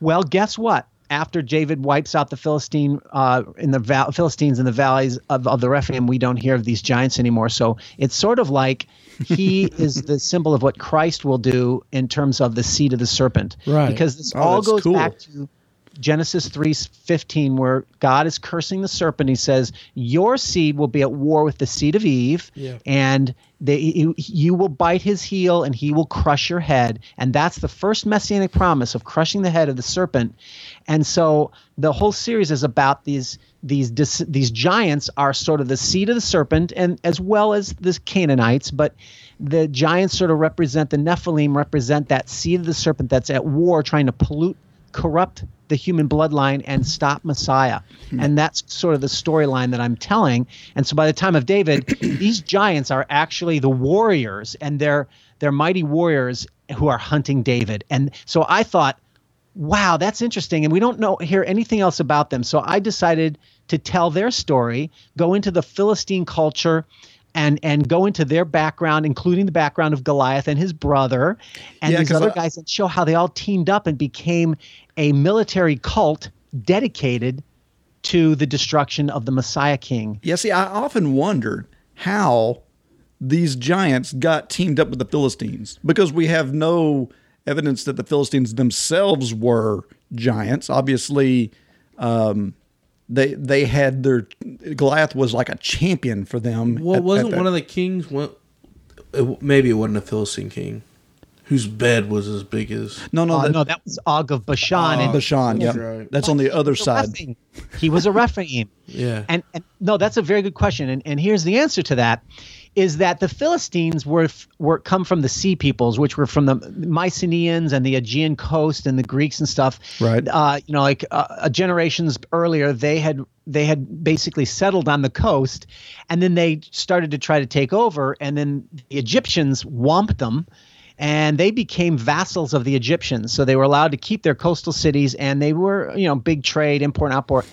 Well, guess what? After David wipes out the Philistine uh, in the val- Philistines in the valleys of, of the Rephaim, we don't hear of these giants anymore. So it's sort of like he (laughs) is the symbol of what Christ will do in terms of the seed of the serpent. Right. Because this Oh, all goes cool. back to Genesis 3:15 where God is cursing the serpent. He says, "Your seed will be at war with the seed of Eve, Yeah. and they, you, you will bite his heel and he will crush your head." And that's the first messianic promise of crushing the head of the serpent. And so the whole series is about these these these giants are sort of the seed of the serpent and as well as the Canaanites, but the giants sort of represent the Nephilim represent that seed of the serpent that's at war trying to pollute corrupt the human bloodline and stop Messiah. Hmm. And that's sort of the storyline that I'm telling. And so by the time of David, (clears throat) these giants are actually the warriors and they're they're mighty warriors who are hunting David. And so I thought, wow, that's interesting. And we don't know hear anything else about them. So I decided to tell their story, go into the Philistine culture and and go into their background, including the background of Goliath and his brother, and Yeah, these other I- guys, and show how they all teamed up and became a military cult dedicated to the destruction of the Messiah King. Yeah, see, I often wondered how these giants got teamed up with the Philistines because we have no evidence that the Philistines themselves were giants. Obviously, um, they they had their Goliath was like a champion for them. Well, wasn't one of the kings? One, maybe it wasn't a Philistine king, whose bed was as big as. no no Uh, that, no, that was Og of Bashan. and Bashan. Yeah, That's right. that's on the other He was a side. He was a Rephaim. (laughs) Yeah. And, and no, that's a very good question. And, and here's the answer to that is that the Philistines were were come from the sea peoples, which were from the Mycenaeans and the Aegean coast and the Greeks and stuff. Right. Uh, you know, like uh, uh, generations earlier, they had they had basically settled on the coast, and then they started to try to take over, and then the Egyptians whomped them. And they became vassals of the Egyptians, so they were allowed to keep their coastal cities, and they were, you know, big trade, import, export,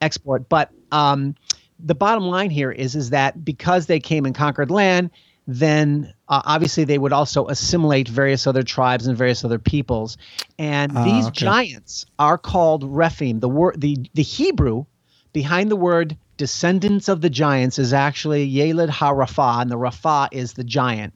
export. But um, the bottom line here is is that because they came and conquered land, then uh, obviously they would also assimilate various other tribes and various other peoples, and these okay. giants are called Rephaim. The word, the the Hebrew behind the word descendants of the giants is actually Yeled HaRapha, and the Rapha is the giant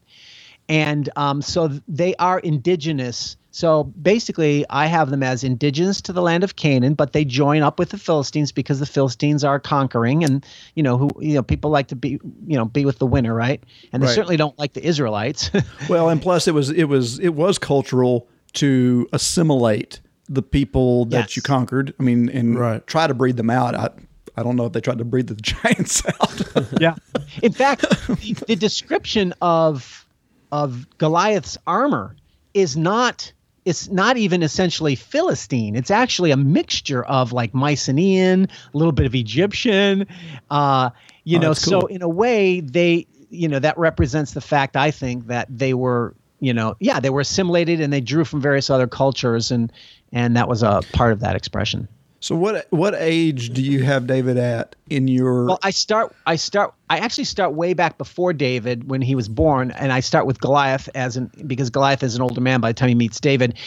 and um, so they are indigenous. So basically, I have them as indigenous to the land of Canaan, but they join up with the Philistines because the Philistines are conquering, and you know who you know people like to be you know be with the winner, right? And they Right. certainly don't like the Israelites. (laughs) Well, and plus it was it was it was cultural to assimilate the people that Yes. you conquered. I mean, and Right. try to breed them out. I I don't know if they tried to breed the (laughs) giants out. yeah. In fact, the, the description of of Goliath's armor is not it's not even essentially Philistine. It's actually a mixture of like Mycenaean, a little bit of Egyptian. Uh, you Oh, know, cool. so in a way, they, you know, that represents the fact I think that they were, you know, yeah, they were assimilated and they drew from various other cultures, and and that was a part of that expression. So what what age do you have David at in your? Well, I start. I start. I actually start way back before David when he was born, and I start with Goliath as an because Goliath is an older man by the time he meets David,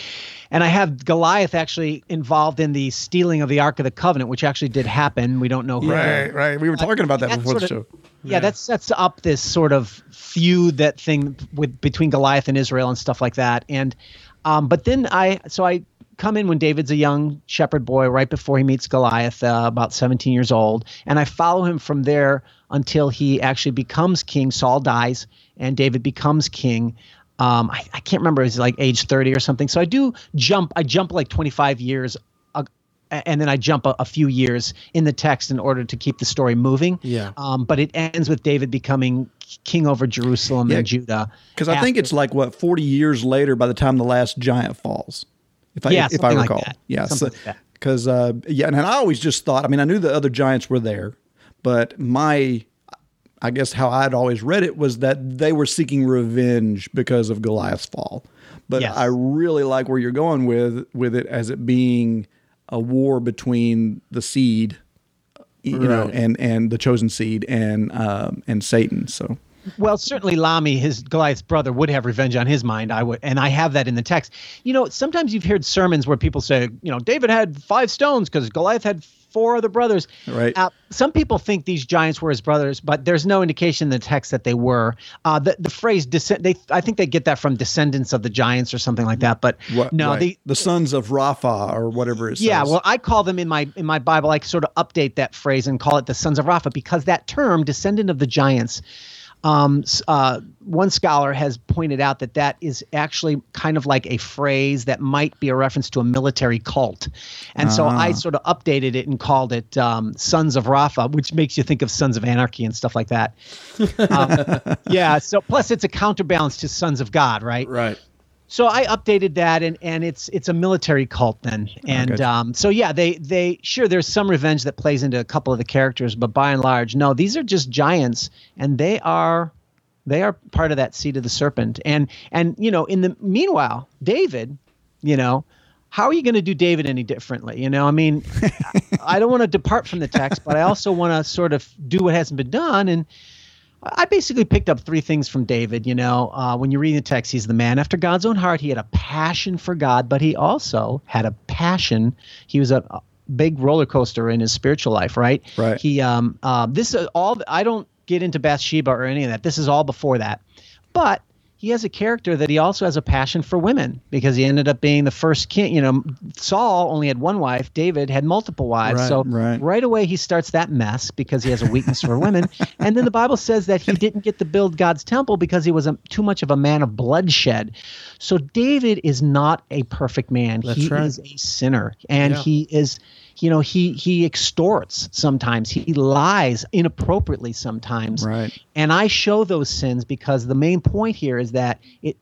and I have Goliath actually involved in the stealing of the Ark of the Covenant, which actually did happen. We don't know who. right, right. We were talking about that before the show. of- Yeah, that sets up this sort of feud that thing with between Goliath and Israel and stuff like that. And um, but then I so I come in when David's a young shepherd boy right before he meets Goliath, uh, about 17 years old, and I follow him from there until he actually becomes king. Saul dies, and David becomes king. Um, I, I can't remember, it's like age 30 or something. So I do jump. I jump like 25 years uh, and then I jump a, a few years in the text in order to keep the story moving. Yeah. Um, but it ends with David becoming king over Jerusalem Yeah, and Judah. Because I think it's like what forty years later by the time the last giant falls. If I Yeah, if I something like recall, that. yeah, Something like because uh, yeah, and I always just thought. I mean, I knew the other giants were there, but my I guess how I'd always read it was that they were seeking revenge because of Goliath's fall. But Yes. I really like where you're going with with it as it being a war between the seed, you know, and and the chosen seed and um, and Satan. So Well, certainly Lahmi, his Goliath's brother, would have revenge on his mind. I would, and I have that in the text. You know, sometimes you've heard sermons where people say, you know, David had five stones because Goliath had four other brothers. Right. Uh, some people think these giants were his brothers, but there's no indication in the text that they were. Uh, the the phrase descend, they I think they get that from descendants of the giants or something like that. But what, no, right. the the sons of Rapha or whatever it says. yeah, well, I call them in my in my Bible. I sort of update that phrase and call it the sons of Rapha because that term, descendant of the giants. Um, uh, one scholar has pointed out that that is actually kind of like a phrase that might be a reference to a military cult, and so I sort of updated it and called it um, "Sons of Rapha," which makes you think of Sons of Anarchy and stuff like that. Um, (laughs) yeah. So plus, it's a counterbalance to Sons of God, right? Right. So I updated that, and and it's it's a military cult then, and gotcha. um, so yeah, they they sure there's some revenge that plays into a couple of the characters, but by and large, no, these are just giants, and they are they are part of that seed of the serpent, and and you know in the meanwhile, David, you know. How are you going to do David any differently? You know, I mean, (laughs) I don't want to depart from the text, but I also want to sort of do what hasn't been done. And I basically picked up three things from David. You know, uh, when you read the text, he's the man after God's own heart. He had a passion for God, but he also had a passion. He was a, a big roller coaster in his spiritual life, right? Right. He, um, uh, this is all. I don't get into Bathsheba or any of that. This is all before that, but he has a character that he also has a passion for women because he ended up being the first king. You know, Saul only had one wife. David had multiple wives. Right, so right. right away he starts that mess because he has a weakness for women. (laughs) And then the Bible says that he didn't get to build God's temple because he was a, too much of a man of bloodshed. So David is not a perfect man. That's he right. is a sinner, and Yeah. he is. You know, he he extorts sometimes. He lies inappropriately sometimes. Right. And I show those sins because the main point here is that it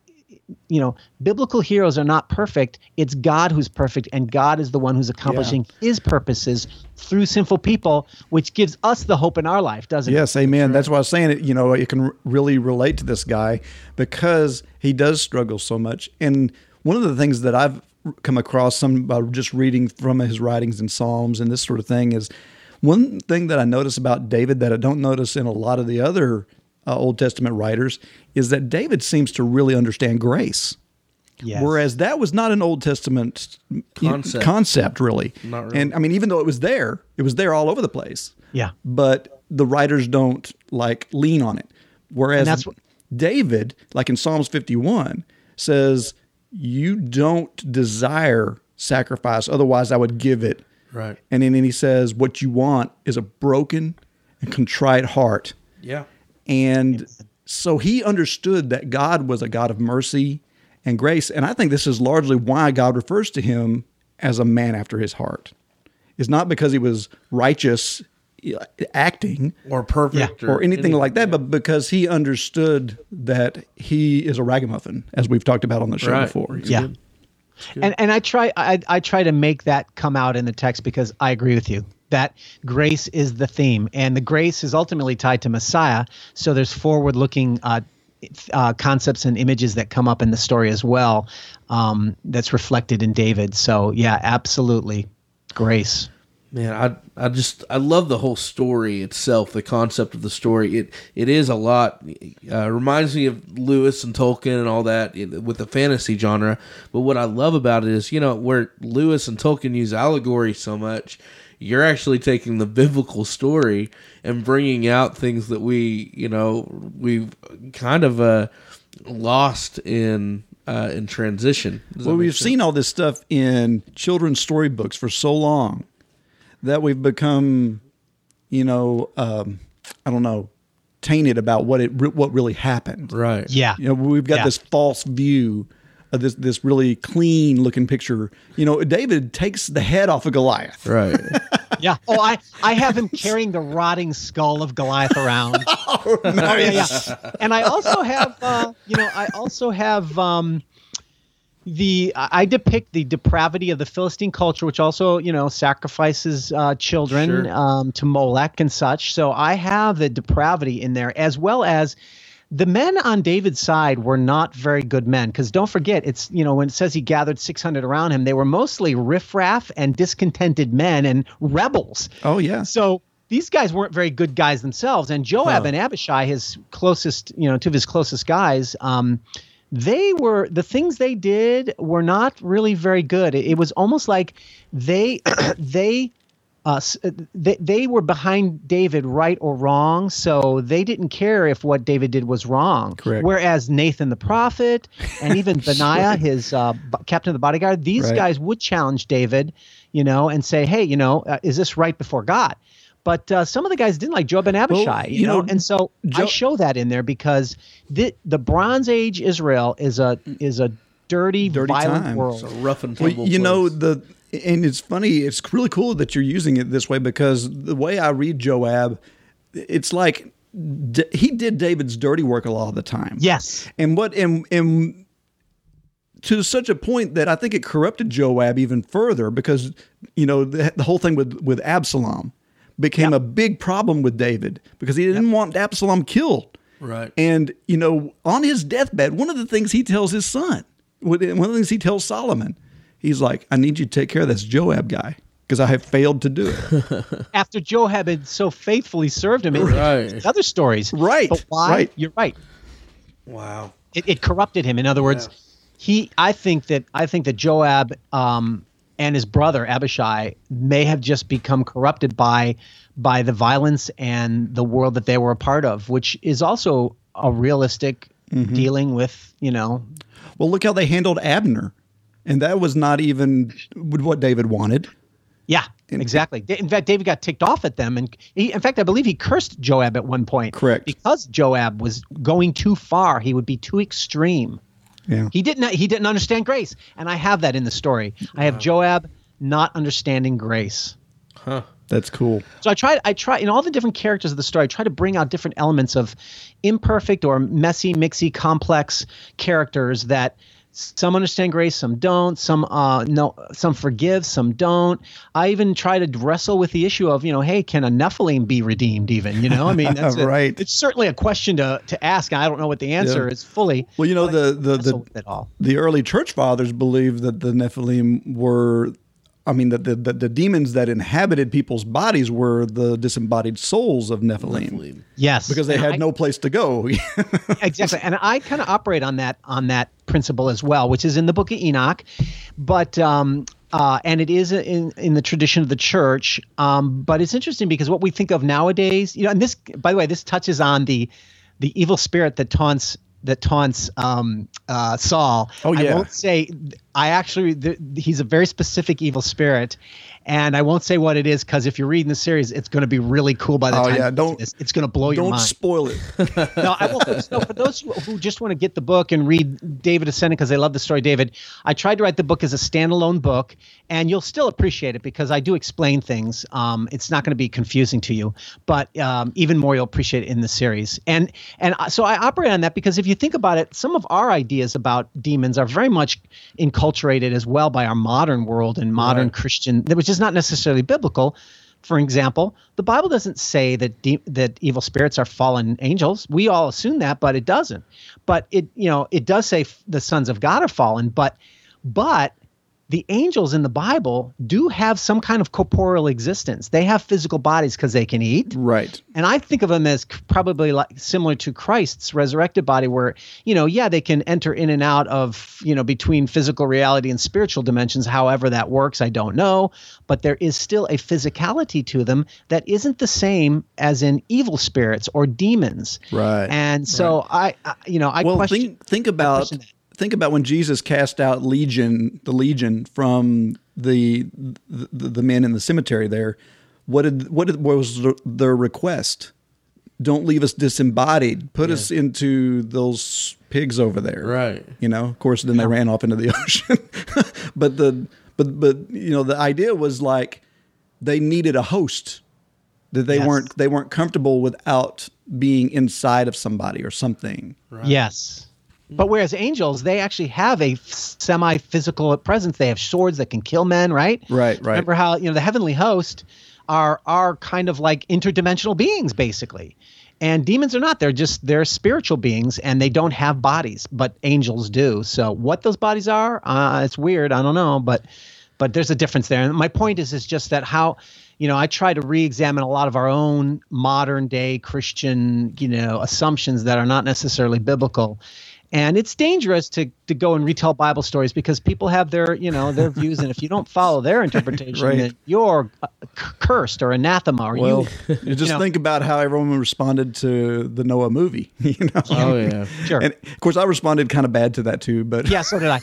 you know, biblical heroes are not perfect. It's God who's perfect, and God is the one who's accomplishing his purposes through sinful people, which gives us the hope in our life, doesn't it? Yes, amen. That's why I was saying it. You know, you can really relate to this guy because he does struggle so much. And one of the things that I've come across some by just reading from his writings and Psalms and this sort of thing is one thing that I notice about David that I don't notice in a lot of the other uh, Old Testament writers is that David seems to really understand grace. Yes. Whereas that was not an Old Testament Concept. concept really. Not really. And I mean, even though it was there, it was there all over the place Yeah. but the writers don't like lean on it. Whereas David, like in Psalms 51, says, You don't desire sacrifice, otherwise I would give it. Right. And then he says, What you want is a broken and contrite heart. Yeah. And so he understood that God was a God of mercy and grace. And I think this is largely why God refers to him as a man after his heart. It's not because he was righteous acting Or perfect. or anything like that, but because he understood that he is a ragamuffin, as we've talked about on the show Right. before. Yeah. and and I try I I try to make that come out in the text because I agree with you that grace is the theme, and the grace is ultimately tied to Messiah. So there's forward-looking uh, uh, concepts and images that come up in the story as well. Um, that's reflected in David. So yeah, absolutely, grace. Man, I I just I love the whole story itself, the concept of the story. It it is a lot. Uh, reminds me of Lewis and Tolkien and all that with the fantasy genre. But what I love about it is, you know, where Lewis and Tolkien use allegory so much, you're actually taking the biblical story and bringing out things that we, you know, we've kind of uh, lost in uh, in transition. Does Well, we've sense? seen all this stuff in children's storybooks for so long that we've become, you know, um, I don't know, tainted about what it what really happened. right. Yeah, You know, we've got Yeah. this false view of this this really clean looking picture. You know, David takes the head off of Goliath. Right. (laughs) yeah. Oh, I I have him carrying the rotting skull of Goliath around. (laughs) Oh, yeah, yeah. And I also have, uh, you know, I also have um, the I depict the depravity of the Philistine culture, which also, you know, sacrifices uh, children Sure. um, to Molech and such. So I have the depravity in there, as well as the men on David's side were not very good men. Because don't forget, it's you know when it says he gathered six hundred around him, they were mostly riffraff and discontented men and rebels. Oh yeah. So these guys weren't very good guys themselves, and Joab and Abishai, his closest, you know, two of his closest guys, um, they were the things they did were not really very good. It, it was almost like they (clears throat) they. Uh, they, they were behind David, right or wrong, so they didn't care if what David did was wrong. Correct. Whereas Nathan the prophet and even (laughs) Benaiah, his uh, b- captain of the bodyguard, these Right. guys would challenge David, you know, and say, "Hey, you know, uh, is this right before God?" But uh, some of the guys didn't like Joab and Abishai, you, you know, know, and so I show that in there because the the Bronze Age Israel is a is a dirty, Dirty violent time. world. It's a rough and Well, tumble. you know the and it's funny it's really cool that you're using it this way because the way i read joab it's like d- he did david's dirty work a lot of the time Yes, and what and and to such a point that i think it corrupted joab even further because you know the, the whole thing with with absalom became a big problem with david because he didn't want absalom killed Right. and you know, on his deathbed, one of the things he tells his son, one of the things he tells Solomon, he's like, "I need you to take care of this Joab guy because I have failed to do it." (laughs) after Joab had so faithfully served him in Right. other stories, Right, But why? right. You're right. wow. it, it corrupted him. In other words, he I think that I think that Joab um, and his brother Abishai may have just become corrupted by by the violence and the world that they were a part of, which is also a realistic mm-hmm. dealing with you know. Well, look how they handled Abner, and that was not even what David wanted. yeah exactly. In fact david got ticked off at them. And he, in fact i believe he cursed joab at one point. Correct. because joab was going too far he would be too extreme Yeah, He didn't. He didn't understand grace, and I have that in the story. I have Joab not understanding grace. Huh. That's cool. So I try. I try in all the different characters of the story. I try to bring out different elements of imperfect or messy, mixy, complex characters that some understand grace, some don't. Some uh no, some forgive, some don't. I even try to wrestle with the issue of you know, hey, can a Nephilim be redeemed? Even you know, I mean, that's (laughs) a- Right. it's certainly a question to to ask. I don't know what the answer Yeah. is fully. Well, you know the the the, the early church fathers believed that the Nephilim were. I mean, that the, the, the demons that inhabited people's bodies were the disembodied souls of Nephilim, Yes, because they And had I- no place to go. (laughs) exactly. And i kind of operate on that on that principle as well which is in the book of enoch. But um uh, and it is in, in the tradition of the church. Um, but it's interesting because what we think of nowadays you know and this by the way this touches on the the evil spirit that taunts that taunts um, uh, Saul. Oh, I yeah. won't say. I actually, th- he's a very specific evil spirit, and I won't say what it is because if you're reading the series, it's going to be really cool by the Oh, time. yeah, you get to don't- this. It's going to blow your mind. Don't spoil it. (laughs) no, I won't. No, for those who, just want to get the book and read David Ascendant because they love the story, David, I tried to write the book as a standalone book, and you'll still appreciate it because I do explain things. Um, it's not going to be confusing to you, but um, even more you'll appreciate it in the series. And and so I operate on that because if you think about it, some of our ideas about demons are very much enculturated as well by our modern world and modern Right. Christian, which is not necessarily biblical. For example, the Bible doesn't say that de- that evil spirits are fallen angels. We all assume that, but it doesn't. But it, you know, it does say f- the sons of God are fallen. But, but the angels in the Bible do have some kind of corporeal existence. They have physical bodies because they can eat. Right. And I think of them as probably like similar to Christ's resurrected body, where, you know, yeah, they can enter in and out of, you know, between physical reality and spiritual dimensions. However that works, I don't know. But there is still a physicality to them that isn't the same as in evil spirits or demons. Right. And so I, I, you know, I well, question. think think about. Think about when Jesus cast out legion, the legion from the the, the men in the cemetery. There, what did what, did, what was their request? Don't leave us disembodied. Put us into those pigs over there. Right. You know. Of course, then they ran off into the (laughs) ocean. but the but but you know the idea was like they needed a host that they Yes. weren't they weren't comfortable without being inside of somebody or something. Yes. But whereas angels, they actually have a semi physical presence. They have swords that can kill men, right? Right, right. Remember how, you know, the heavenly host are are kind of like interdimensional beings, basically. And demons are not. They're just they're spiritual beings and they don't have bodies, but angels do. So what those bodies are, uh, it's weird. I don't know, but but there's a difference there. And my point is is just that how you know, I try to re-examine a lot of our own modern day Christian, you know, assumptions that are not necessarily biblical. And it's dangerous to, to go and retell Bible stories because people have their, you know, their (laughs) views, and if you don't follow their interpretation, Right. then you're uh, cursed or anathema, or Well, (laughs) you, you just know. think about how everyone responded to the Noah movie. (laughs) You know. Oh yeah. sure. And of course, I responded kind of bad to that too. But yeah, so did I.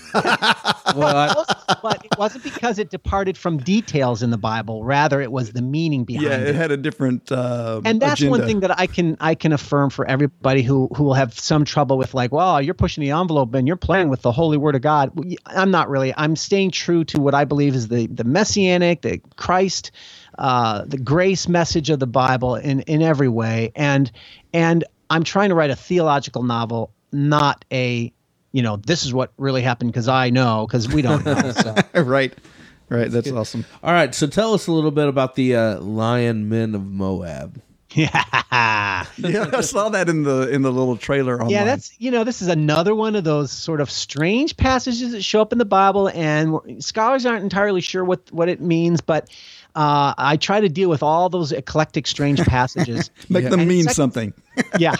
Well, I, but it wasn't because it departed from details in the Bible. Rather, it was the meaning behind yeah, it. it had a different. Uh, and that's one thing that I can I can affirm for everybody who who will have some trouble with like, well, you're pushing the envelope and you're playing with the holy word of God. Well, y- I'm not really. I'm staying true to what I believe is the the messianic, the Christ, uh, the grace message of the Bible in in every way, and and I'm trying to write a theological novel, not a you know this is what really happened because I know because we don't know. (laughs) So. right, right. That's awesome. all right. So tell us a little bit about the uh, Lion Men of Moab. Yeah. (laughs) Yeah, I saw that in the in the little trailer online. Yeah, that's you know this is another one of those sort of strange passages that show up in the Bible, and scholars aren't entirely sure what what it means, but uh, I try to deal with all those eclectic, strange passages. (laughs) make them And mean sec- something. (laughs) yeah.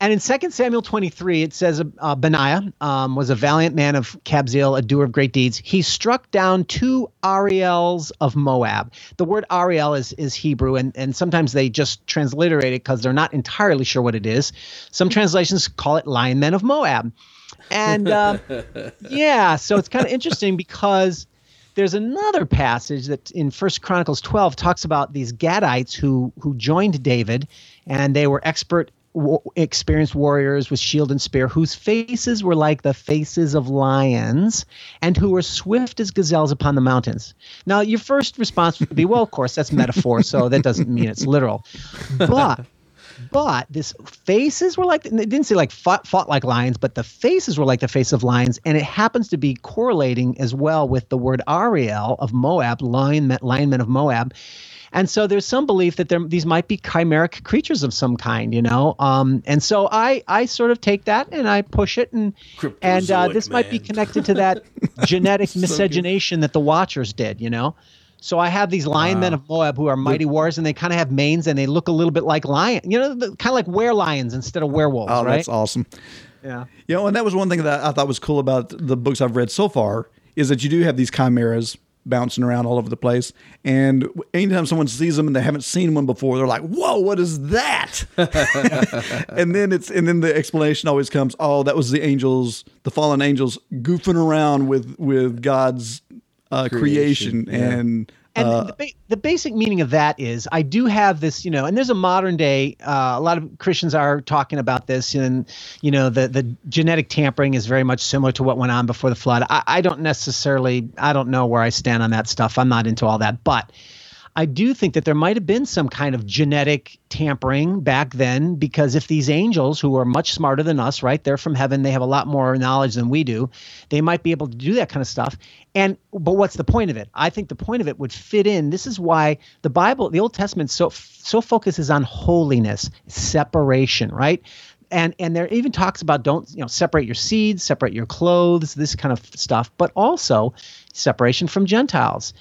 And in 2 Samuel 23, it says uh, Benaiah um, was a valiant man of Kabzeel, a doer of great deeds. He struck down two Ariels of Moab. The word Ariel is, is Hebrew, and, and sometimes they just transliterate it because they're not entirely sure what it is. Some translations call it lion men of Moab. And uh, (laughs) yeah, so it's kind of interesting because there's another passage that in First Chronicles 12 talks about these Gadites who who joined David, and they were expert, experienced warriors with shield and spear, whose faces were like the faces of lions, and who were swift as gazelles upon the mountains. Now, your first response would be, well, of course, that's metaphor, so that doesn't mean it's literal, (laughs) but but this faces were like it didn't say like fought, fought like lions but the faces were like the face of lions. And it happens to be correlating as well with the word ariel of moab lion lionmen of moab. And so there's some belief that there, these might be chimeric creatures of some kind you know? Um, and so i i sort of take that and i push it and and uh, this might be connected to that (laughs) genetic miscegenation that the watchers did you know so I have these lion men of Moab who are mighty warriors, and they kind of have manes, and they look a little bit like lion, you know, kind of like were lions instead of werewolves, Oh, right? that's awesome. Yeah. You know, and that was one thing that I thought was cool about the books I've read so far is that you do have these chimeras bouncing around all over the place. And anytime someone sees them and they haven't seen one before, they're like, "Whoa, what is that?" (laughs) and then it's and then the explanation always comes, "Oh, that was the angels, the fallen angels, goofing around with with God's uh, creation, Creation, yeah. and." And uh, the, ba- the basic meaning of that is I do have this, you know, and there's a modern day, uh, a lot of Christians are talking about this, and, you know, the, the genetic tampering is very much similar to what went on before the flood. I, I don't necessarily, I don't know where I stand on that stuff. I'm not into all that. But I do think that there might have been some kind of genetic tampering back then because if these angels who are much smarter than us, right? They're from heaven, they have a lot more knowledge than we do. They might be able to do that kind of stuff. And but what's the point of it? I think the point of it would fit in. This is why the Bible, the Old Testament so so focuses on holiness, separation, right? and and there even talks about don't you know separate your seeds separate your clothes this kind of stuff but also separation from gentiles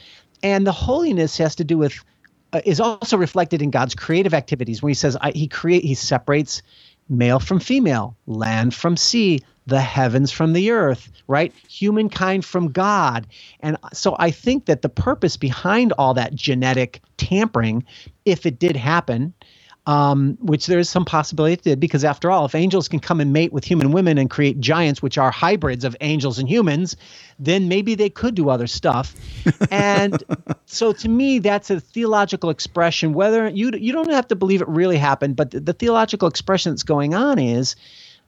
and the holiness has to do with uh, is also reflected in god's creative activities. When he says I, he create he separates male from female land from sea the heavens from the earth right? Humankind from god. And so i think that the purpose behind all that genetic tampering if it did happen um, which there is some possibility it did, because after all, if angels can come and mate with human women and create giants, which are hybrids of angels and humans, then maybe they could do other stuff. (laughs) And so, to me, that's a theological expression. Whether you you don't have to believe it really happened, but the, the theological expression that's going on is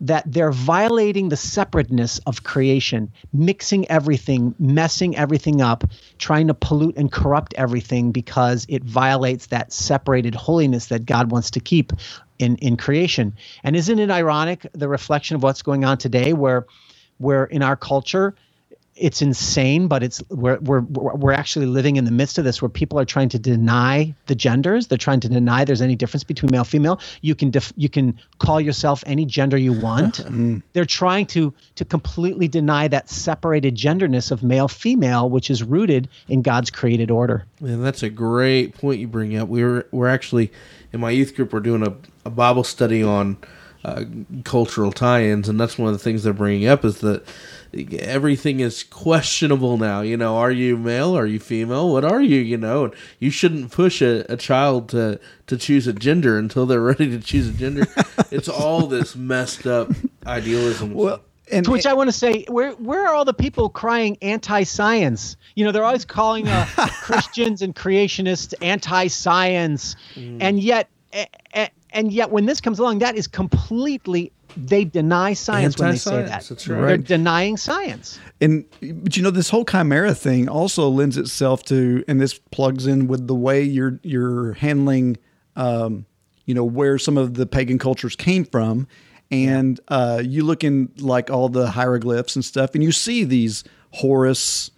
that they're violating the separateness of creation, mixing everything, messing everything up, trying to pollute and corrupt everything because it violates that separated holiness that God wants to keep in, in creation. And isn't it ironic the reflection of what's going on today where where in our culture it's insane, but it's we're we're we're actually living in the midst of this where people are trying to deny the genders. They're trying to deny there's any difference between male female. You can def, you can call yourself any gender you want. (laughs) Mm. They're trying to to completely deny that separated genderness of male female, which is rooted in God's created order. And that's a great point you bring up. We were we're actually in my youth group. We're doing a, a Bible study on uh, cultural tie-ins, and that's one of the things they're bringing up is that everything is questionable now. You know, are you male? Are you female? What are you? You know, and you shouldn't push a, a child to to choose a gender until they're (laughs) ready to choose a gender. (laughs) it's all this messed up idealism. Well, and To which I want to say, where where are all the people crying anti-science? You know, they're always calling uh, (laughs) Christians and creationists anti-science, and yet, a- a- and yet, when this comes along, that is completely they deny science when they say that. Anti-science, They're denying science. And but you know this whole chimera thing also lends itself to, and this plugs in with the way you're you're handling, um, you know, where some of the pagan cultures came from, and uh, you look in like all the hieroglyphs and stuff, and you see these Horus,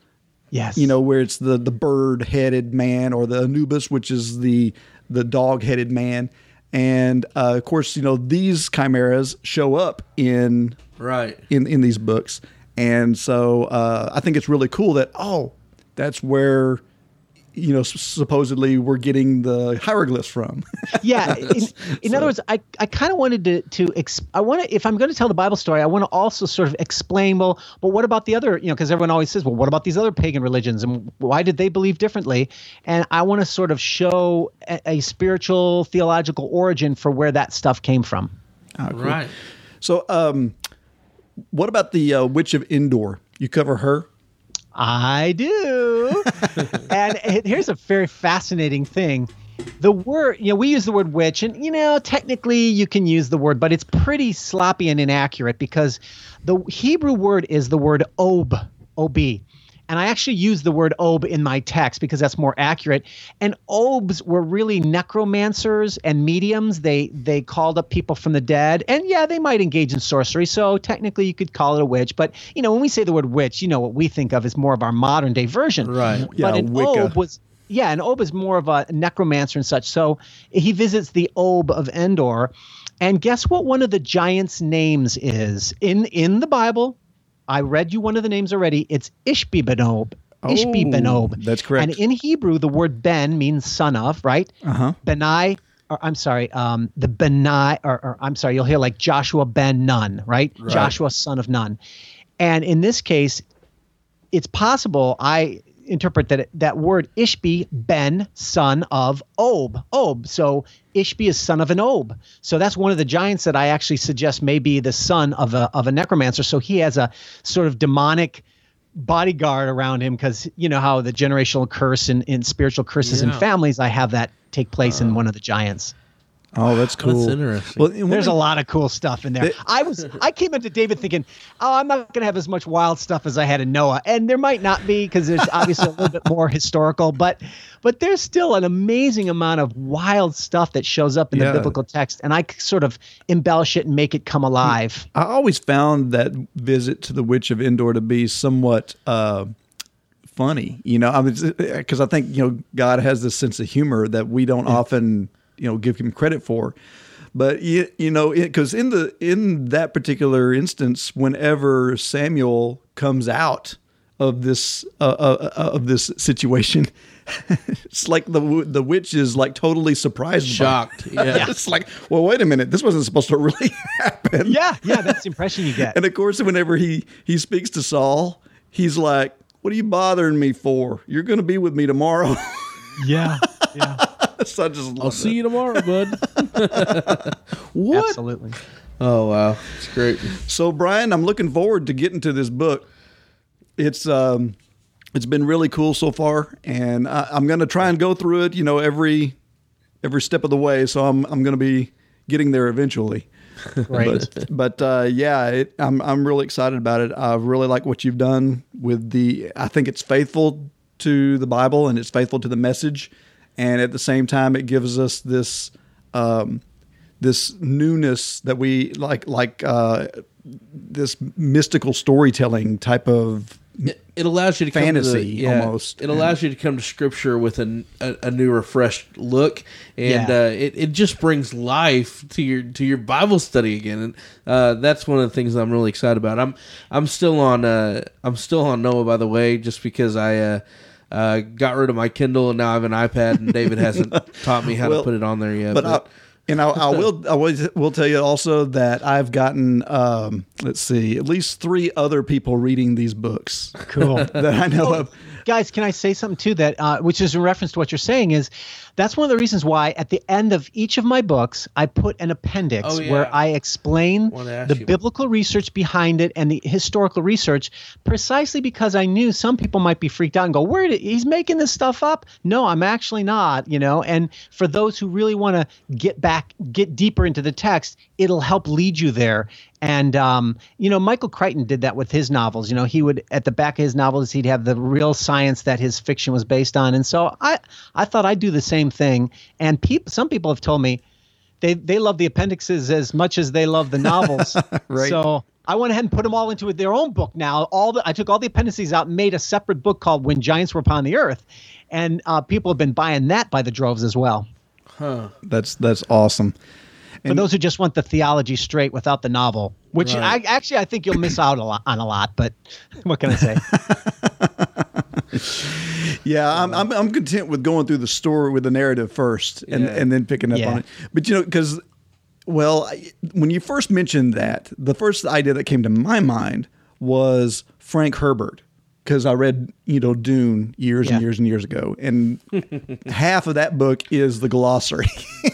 Yes. you know, where it's the the bird headed man or the Anubis, which is the the dog headed man, and uh, of course, you know these chimeras show up in right. in in these books, and so uh, I think it's really cool that oh, that's where you know s- supposedly we're getting the hieroglyphs from. (laughs) yeah in, in other words i, I kind of wanted to to ex- i want to if i'm going to tell the bible story i want to also sort of explain well but what about the other you know because everyone always says well what about these other pagan religions and why did they believe differently and i want to sort of show a, a spiritual theological origin for where that stuff came from Right. so, um, what about the uh, Witch of Endor? You cover her. I do. (laughs) and here's a very fascinating thing. The word, you know, we use the word witch, and, you know, technically you can use the word, but it's pretty sloppy and inaccurate because the Hebrew word is the word ob, ob. And I actually use the word ob in my text because that's more accurate. And obs were really necromancers and mediums. They they called up people from the dead, and yeah, they might engage in sorcery. So technically, you could call it a witch. But you know, when we say the word witch, you know what we think of is more of our modern day version. Right. Yeah, But an Wicca. ob was yeah, an ob is more of a necromancer and such. So he visits the ob of Endor, and guess what? One of the giants' names is in in the Bible. I read you one of the names already. It's Ishbi Benob. Ishbi Oh, Benob. that's correct. And in Hebrew, the word Ben means son of, right? Uh-huh. Benai, or I'm sorry, um, the Benai, or, or I'm sorry, you'll hear like Joshua ben Nun, right? right? Joshua son of Nun. And in this case, it's possible I interpret that that word Ishbi ben son of Ob Ob so Ishbi is son of an Ob. So that's one of the giants that I actually suggest may be the son of a of a necromancer. So he has a sort of demonic bodyguard around him because you know how the generational curse and in, spiritual curses in families I have that take place in uh. one of the giants Oh, that's cool. That's interesting. Well, and There's a lot of cool stuff in there. They- I was I came into David thinking, oh, I'm not going to have as much wild stuff as I had in Noah, and there might not be because there's (laughs) obviously a little bit more historical, but but there's still an amazing amount of wild stuff that shows up in Yeah. the biblical text, and I sort of embellish it and make it come alive. I always found that visit to the Witch of Endor to be somewhat uh, funny. You know, I mean, because I think you know God has this sense of humor that we don't often you know give him credit for. But you, you know, because in the in that particular instance, whenever Samuel comes out of this uh, uh, uh, of this situation, (laughs) it's like the the witch is like totally surprised, it. Shocked. (laughs) Yeah. it's like, well, wait a minute, this wasn't supposed to really (laughs) happen. Yeah, yeah, that's the impression you get. And of course, whenever he he speaks to Saul, he's like, "What are you bothering me for? You're going to be with me tomorrow." yeah, yeah, (laughs) so I just love I'll see you tomorrow, bud. (laughs) what? absolutely. Oh wow, it's great. So, Brian, I'm looking forward to getting to this book. It's um, it's been really cool so far, and I, I'm going to try and go through it. You know, every every step of the way. So I'm I'm going to be getting there eventually. (laughs) Right. But, but uh, yeah, it, I'm I'm really excited about it. I really like what you've done with the. I think it's faithful to the Bible and it's faithful to the message, and at the same time, it gives us this um, this newness that we like like uh, this mystical storytelling type of. It, it allows you to come to the- Fantasy, yeah, almost. It allows you to come to Scripture with a, a, a new, refreshed look, and Yeah. uh, it, it just brings life to your to your Bible study again, and uh, that's one of the things I'm really excited about. I'm I'm still on uh, I'm still on Noah, by the way, just because I. Uh, got rid of my Kindle and now I have an iPad and David hasn't (laughs) taught me how Well, to put it on there yet. but I, and I, I will I will, will tell you also that I've gotten um, let's see at least three other people reading these books Cool. (laughs) that I know of. guys can i say something too that uh, which is in reference to what you're saying is that's one of the reasons why at the end of each of my books i put an appendix Oh, yeah. where i explain Wanna the biblical research behind it and the historical research precisely because i knew some people might be freaked out and go where did he's making this stuff up no i'm actually not you know and for those who really want to get back get deeper into the text it'll help lead you there and um, you know, Michael Crichton did that with his novels. You know, he would at the back of his novels he'd have the real science that his fiction was based on. And so I I thought I'd do the same thing. And people, some people have told me they they love the appendixes as much as they love the novels. (laughs) Right. So I went ahead and put them all into their own book. Now all the I took all the appendices out and made a separate book called When Giants Were Upon the Earth, and uh, people have been buying that by the droves as well. Huh. That's that's awesome. For those who just want the theology straight without the novel, which Right. I actually I think you'll miss out a lot on a lot. But (laughs) what can I say? (laughs) (laughs) Yeah, I'm, I'm I'm content with going through the story with the narrative first, and Yeah. and then picking up Yeah. on it. But you know, because well, I- when you first mentioned that, the first idea that came to my mind was Frank Herbert, because I read you know Dune years and years and years ago, and (laughs) half of that book is the glossary. (laughs)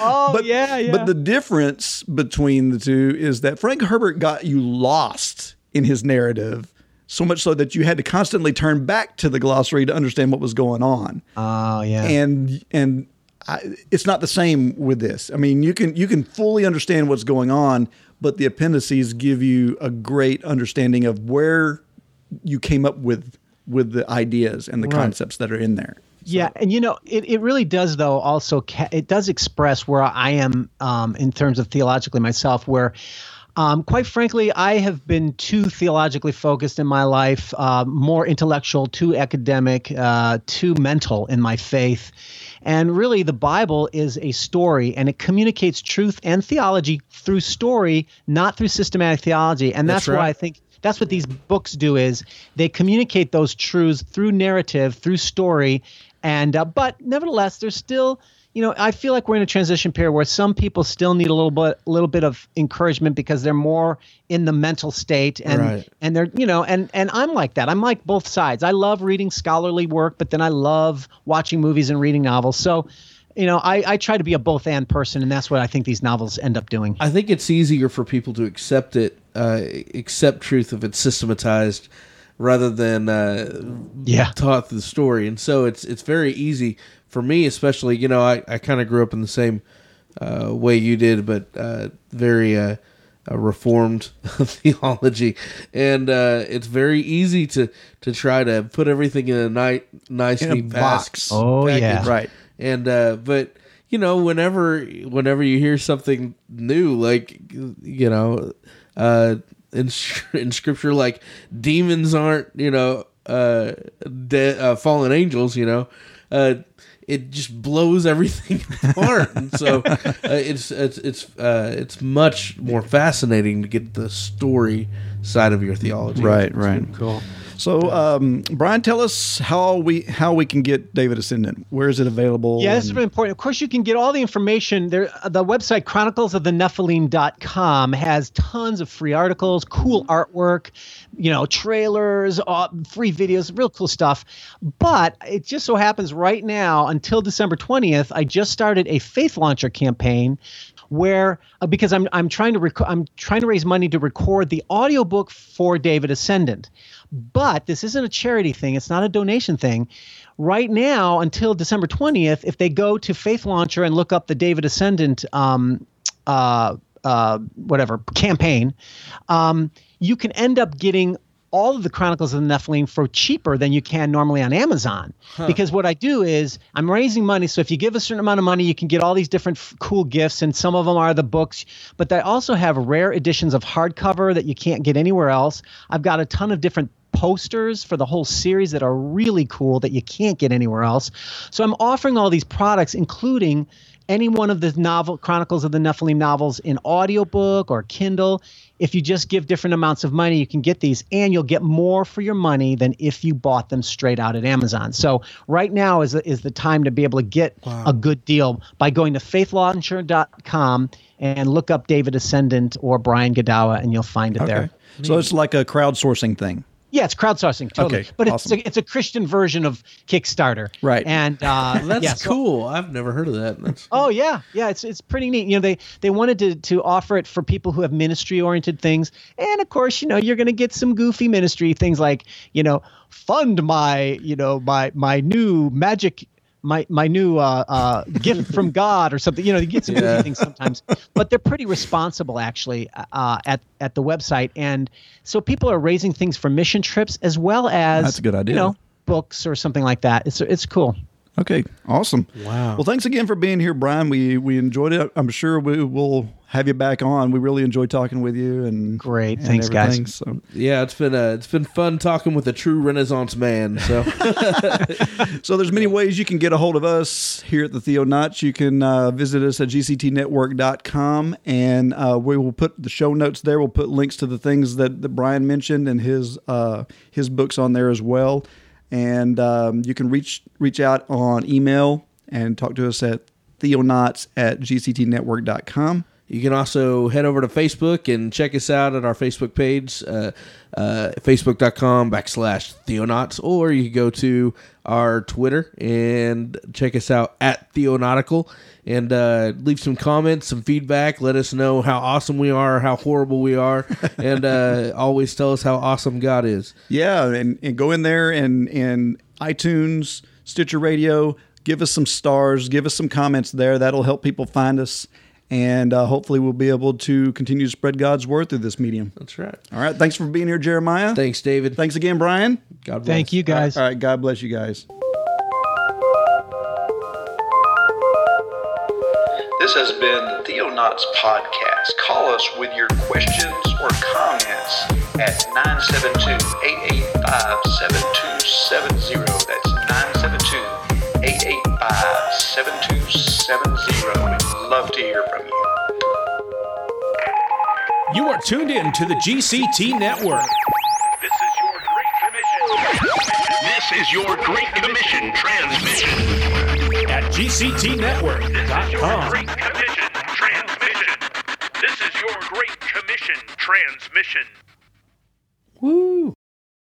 Oh but yeah, yeah. But the difference between the two is that Frank Herbert got you lost in his narrative, so much so that you had to constantly turn back to the glossary to understand what was going on. oh yeah. And and I, it's not the same with this. I mean, you can you can fully understand what's going on, but the appendices give you a great understanding of where you came up with with the ideas and the concepts that are in there. Yeah, and you know, it, it really does though. Also, ca- it does express where I am um, in terms of theologically myself. Where, um, quite frankly, I have been too theologically focused in my life, uh, more intellectual, too academic, uh, too mental in my faith. And really, the Bible is a story, and it communicates truth and theology through story, not through systematic theology. And that's, That's why. I think that's what these books do is they communicate those truths through narrative through story and uh, but nevertheless there's still you know i feel like we're in a transition period where some people still need a little bit a little bit of encouragement because they're more in the mental state and Right. and they're you know and and i'm like that i'm like both sides i love reading scholarly work but then i love watching movies and reading novels so you know i i try to be a both and person and that's what i think these novels end up doing I think it's easier for people to accept it, uh, accept truth if it's systematized, rather than uh, Yeah. taught through the story. And so it's it's very easy for me, especially. You know, I, I kind of grew up in the same uh, way you did, but uh, very uh, uh, reformed (laughs) theology, and uh, it's very easy to to try to put everything in a nice, nice In a neat box. Oh, yeah. Right. and uh, but you know whenever whenever you hear something new, like you know, uh, in in scripture, like demons aren't you know uh, de- uh fallen angels, you know. It just blows everything (laughs) apart, and so uh, it's it's it's uh, it's much more fascinating to get the story side of your theology. Right, right. Cool. So, um, Brian, tell us how we how we can get David Ascendant. Where is it available? Yeah, this is really important. Of course, you can get all the information there. The website chroniclesofthenephilim.com has tons of free articles, cool artwork, you know, trailers, uh, free videos, real cool stuff. But it just so happens right now, until December 20th, I just started a Faith Launcher campaign where uh, because I'm I'm trying to rec- I'm trying to raise money to record the audiobook for David Ascendant. But this isn't a charity thing, it's not a donation thing. Right now until December 20th, if they go to Faith Launcher and look up the David Ascendant um uh uh whatever campaign, um you can end up getting all of the Chronicles of the Nephilim for cheaper than you can normally on Amazon. Because what I do is I'm raising money. So if you give a certain amount of money, you can get all these different f- cool gifts, and some of them are the books. But they also have rare editions of hardcover that you can't get anywhere else. I've got a ton of different posters for the whole series that are really cool that you can't get anywhere else. So I'm offering all these products, including any one of the novel Chronicles of the Nephilim novels in audiobook or Kindle. If you just give different amounts of money, you can get these and you'll get more for your money than if you bought them straight out at Amazon. So right now is is the time to be able to get a good deal by going to faithlauncher.com and look up David Ascendant or Brian Godawa and you'll find it there. So it's like a crowdsourcing thing. Yeah, it's crowdsourcing totally, Okay, but awesome. it's a, it's a Christian version of Kickstarter, Right. And uh, (laughs) That's yeah, so- cool. I've never heard of that. That's Oh yeah, yeah. It's it's pretty neat. You know, they they wanted to to offer it for people who have ministry oriented things, and of course, you know, you're going to get some goofy ministry things like you know, fund my you know my my new magic. My my new uh, uh, gift from (laughs) God or something, you know, you get some Yeah. goofy things sometimes, but they're pretty responsible actually uh, at at the website, and so people are raising things for mission trips as well as That's a good idea. You know, books or something like that. It's it's cool. Okay, awesome. Wow. Well, thanks again for being here, Brian. We we enjoyed it. I'm sure we will have you back on. We really enjoyed talking with you. And Great. and Thanks, guys. everything. So, yeah, it's been uh, it's been fun talking with a true Renaissance man. So (laughs) (laughs) so there's many ways you can get a hold of us here at the Theonauts. You can uh, visit us at gctnetwork.com, and uh, we will put the show notes there. We'll put links to the things that, that Brian mentioned and his uh, his books on there as well. And um, you can reach reach out on email and talk to us at theonauts at gctnetwork.com. You can also head over to Facebook and check us out at our Facebook page, uh, uh, facebook.com backslash Theonauts, or you can go to our Twitter and check us out at Theonautical and uh, leave some comments, some feedback. Let us know how awesome we are, how horrible we are, (laughs) and uh, always tell us how awesome God is. Yeah, and, and go in there and and iTunes, Stitcher Radio, give us some stars, give us some comments there. That'll help people find us, and uh, hopefully we'll be able to continue to spread God's word through this medium. That's right. All right, thanks for being here, Jeremiah. Thanks, David. Thanks again, Brian. God bless. Thank you, guys. All right, God bless you guys. This has been the Theonauts Podcast. Call us with your questions or comments at 972-885-7270. That's 972-885-7270. We'd love to hear from you. You are tuned in to the GCT network. This is your Great Commission. This is your Great Commission transmission. at GCTnetwork.com. Great Commission transmission. This is your Great Commission transmission. Woo.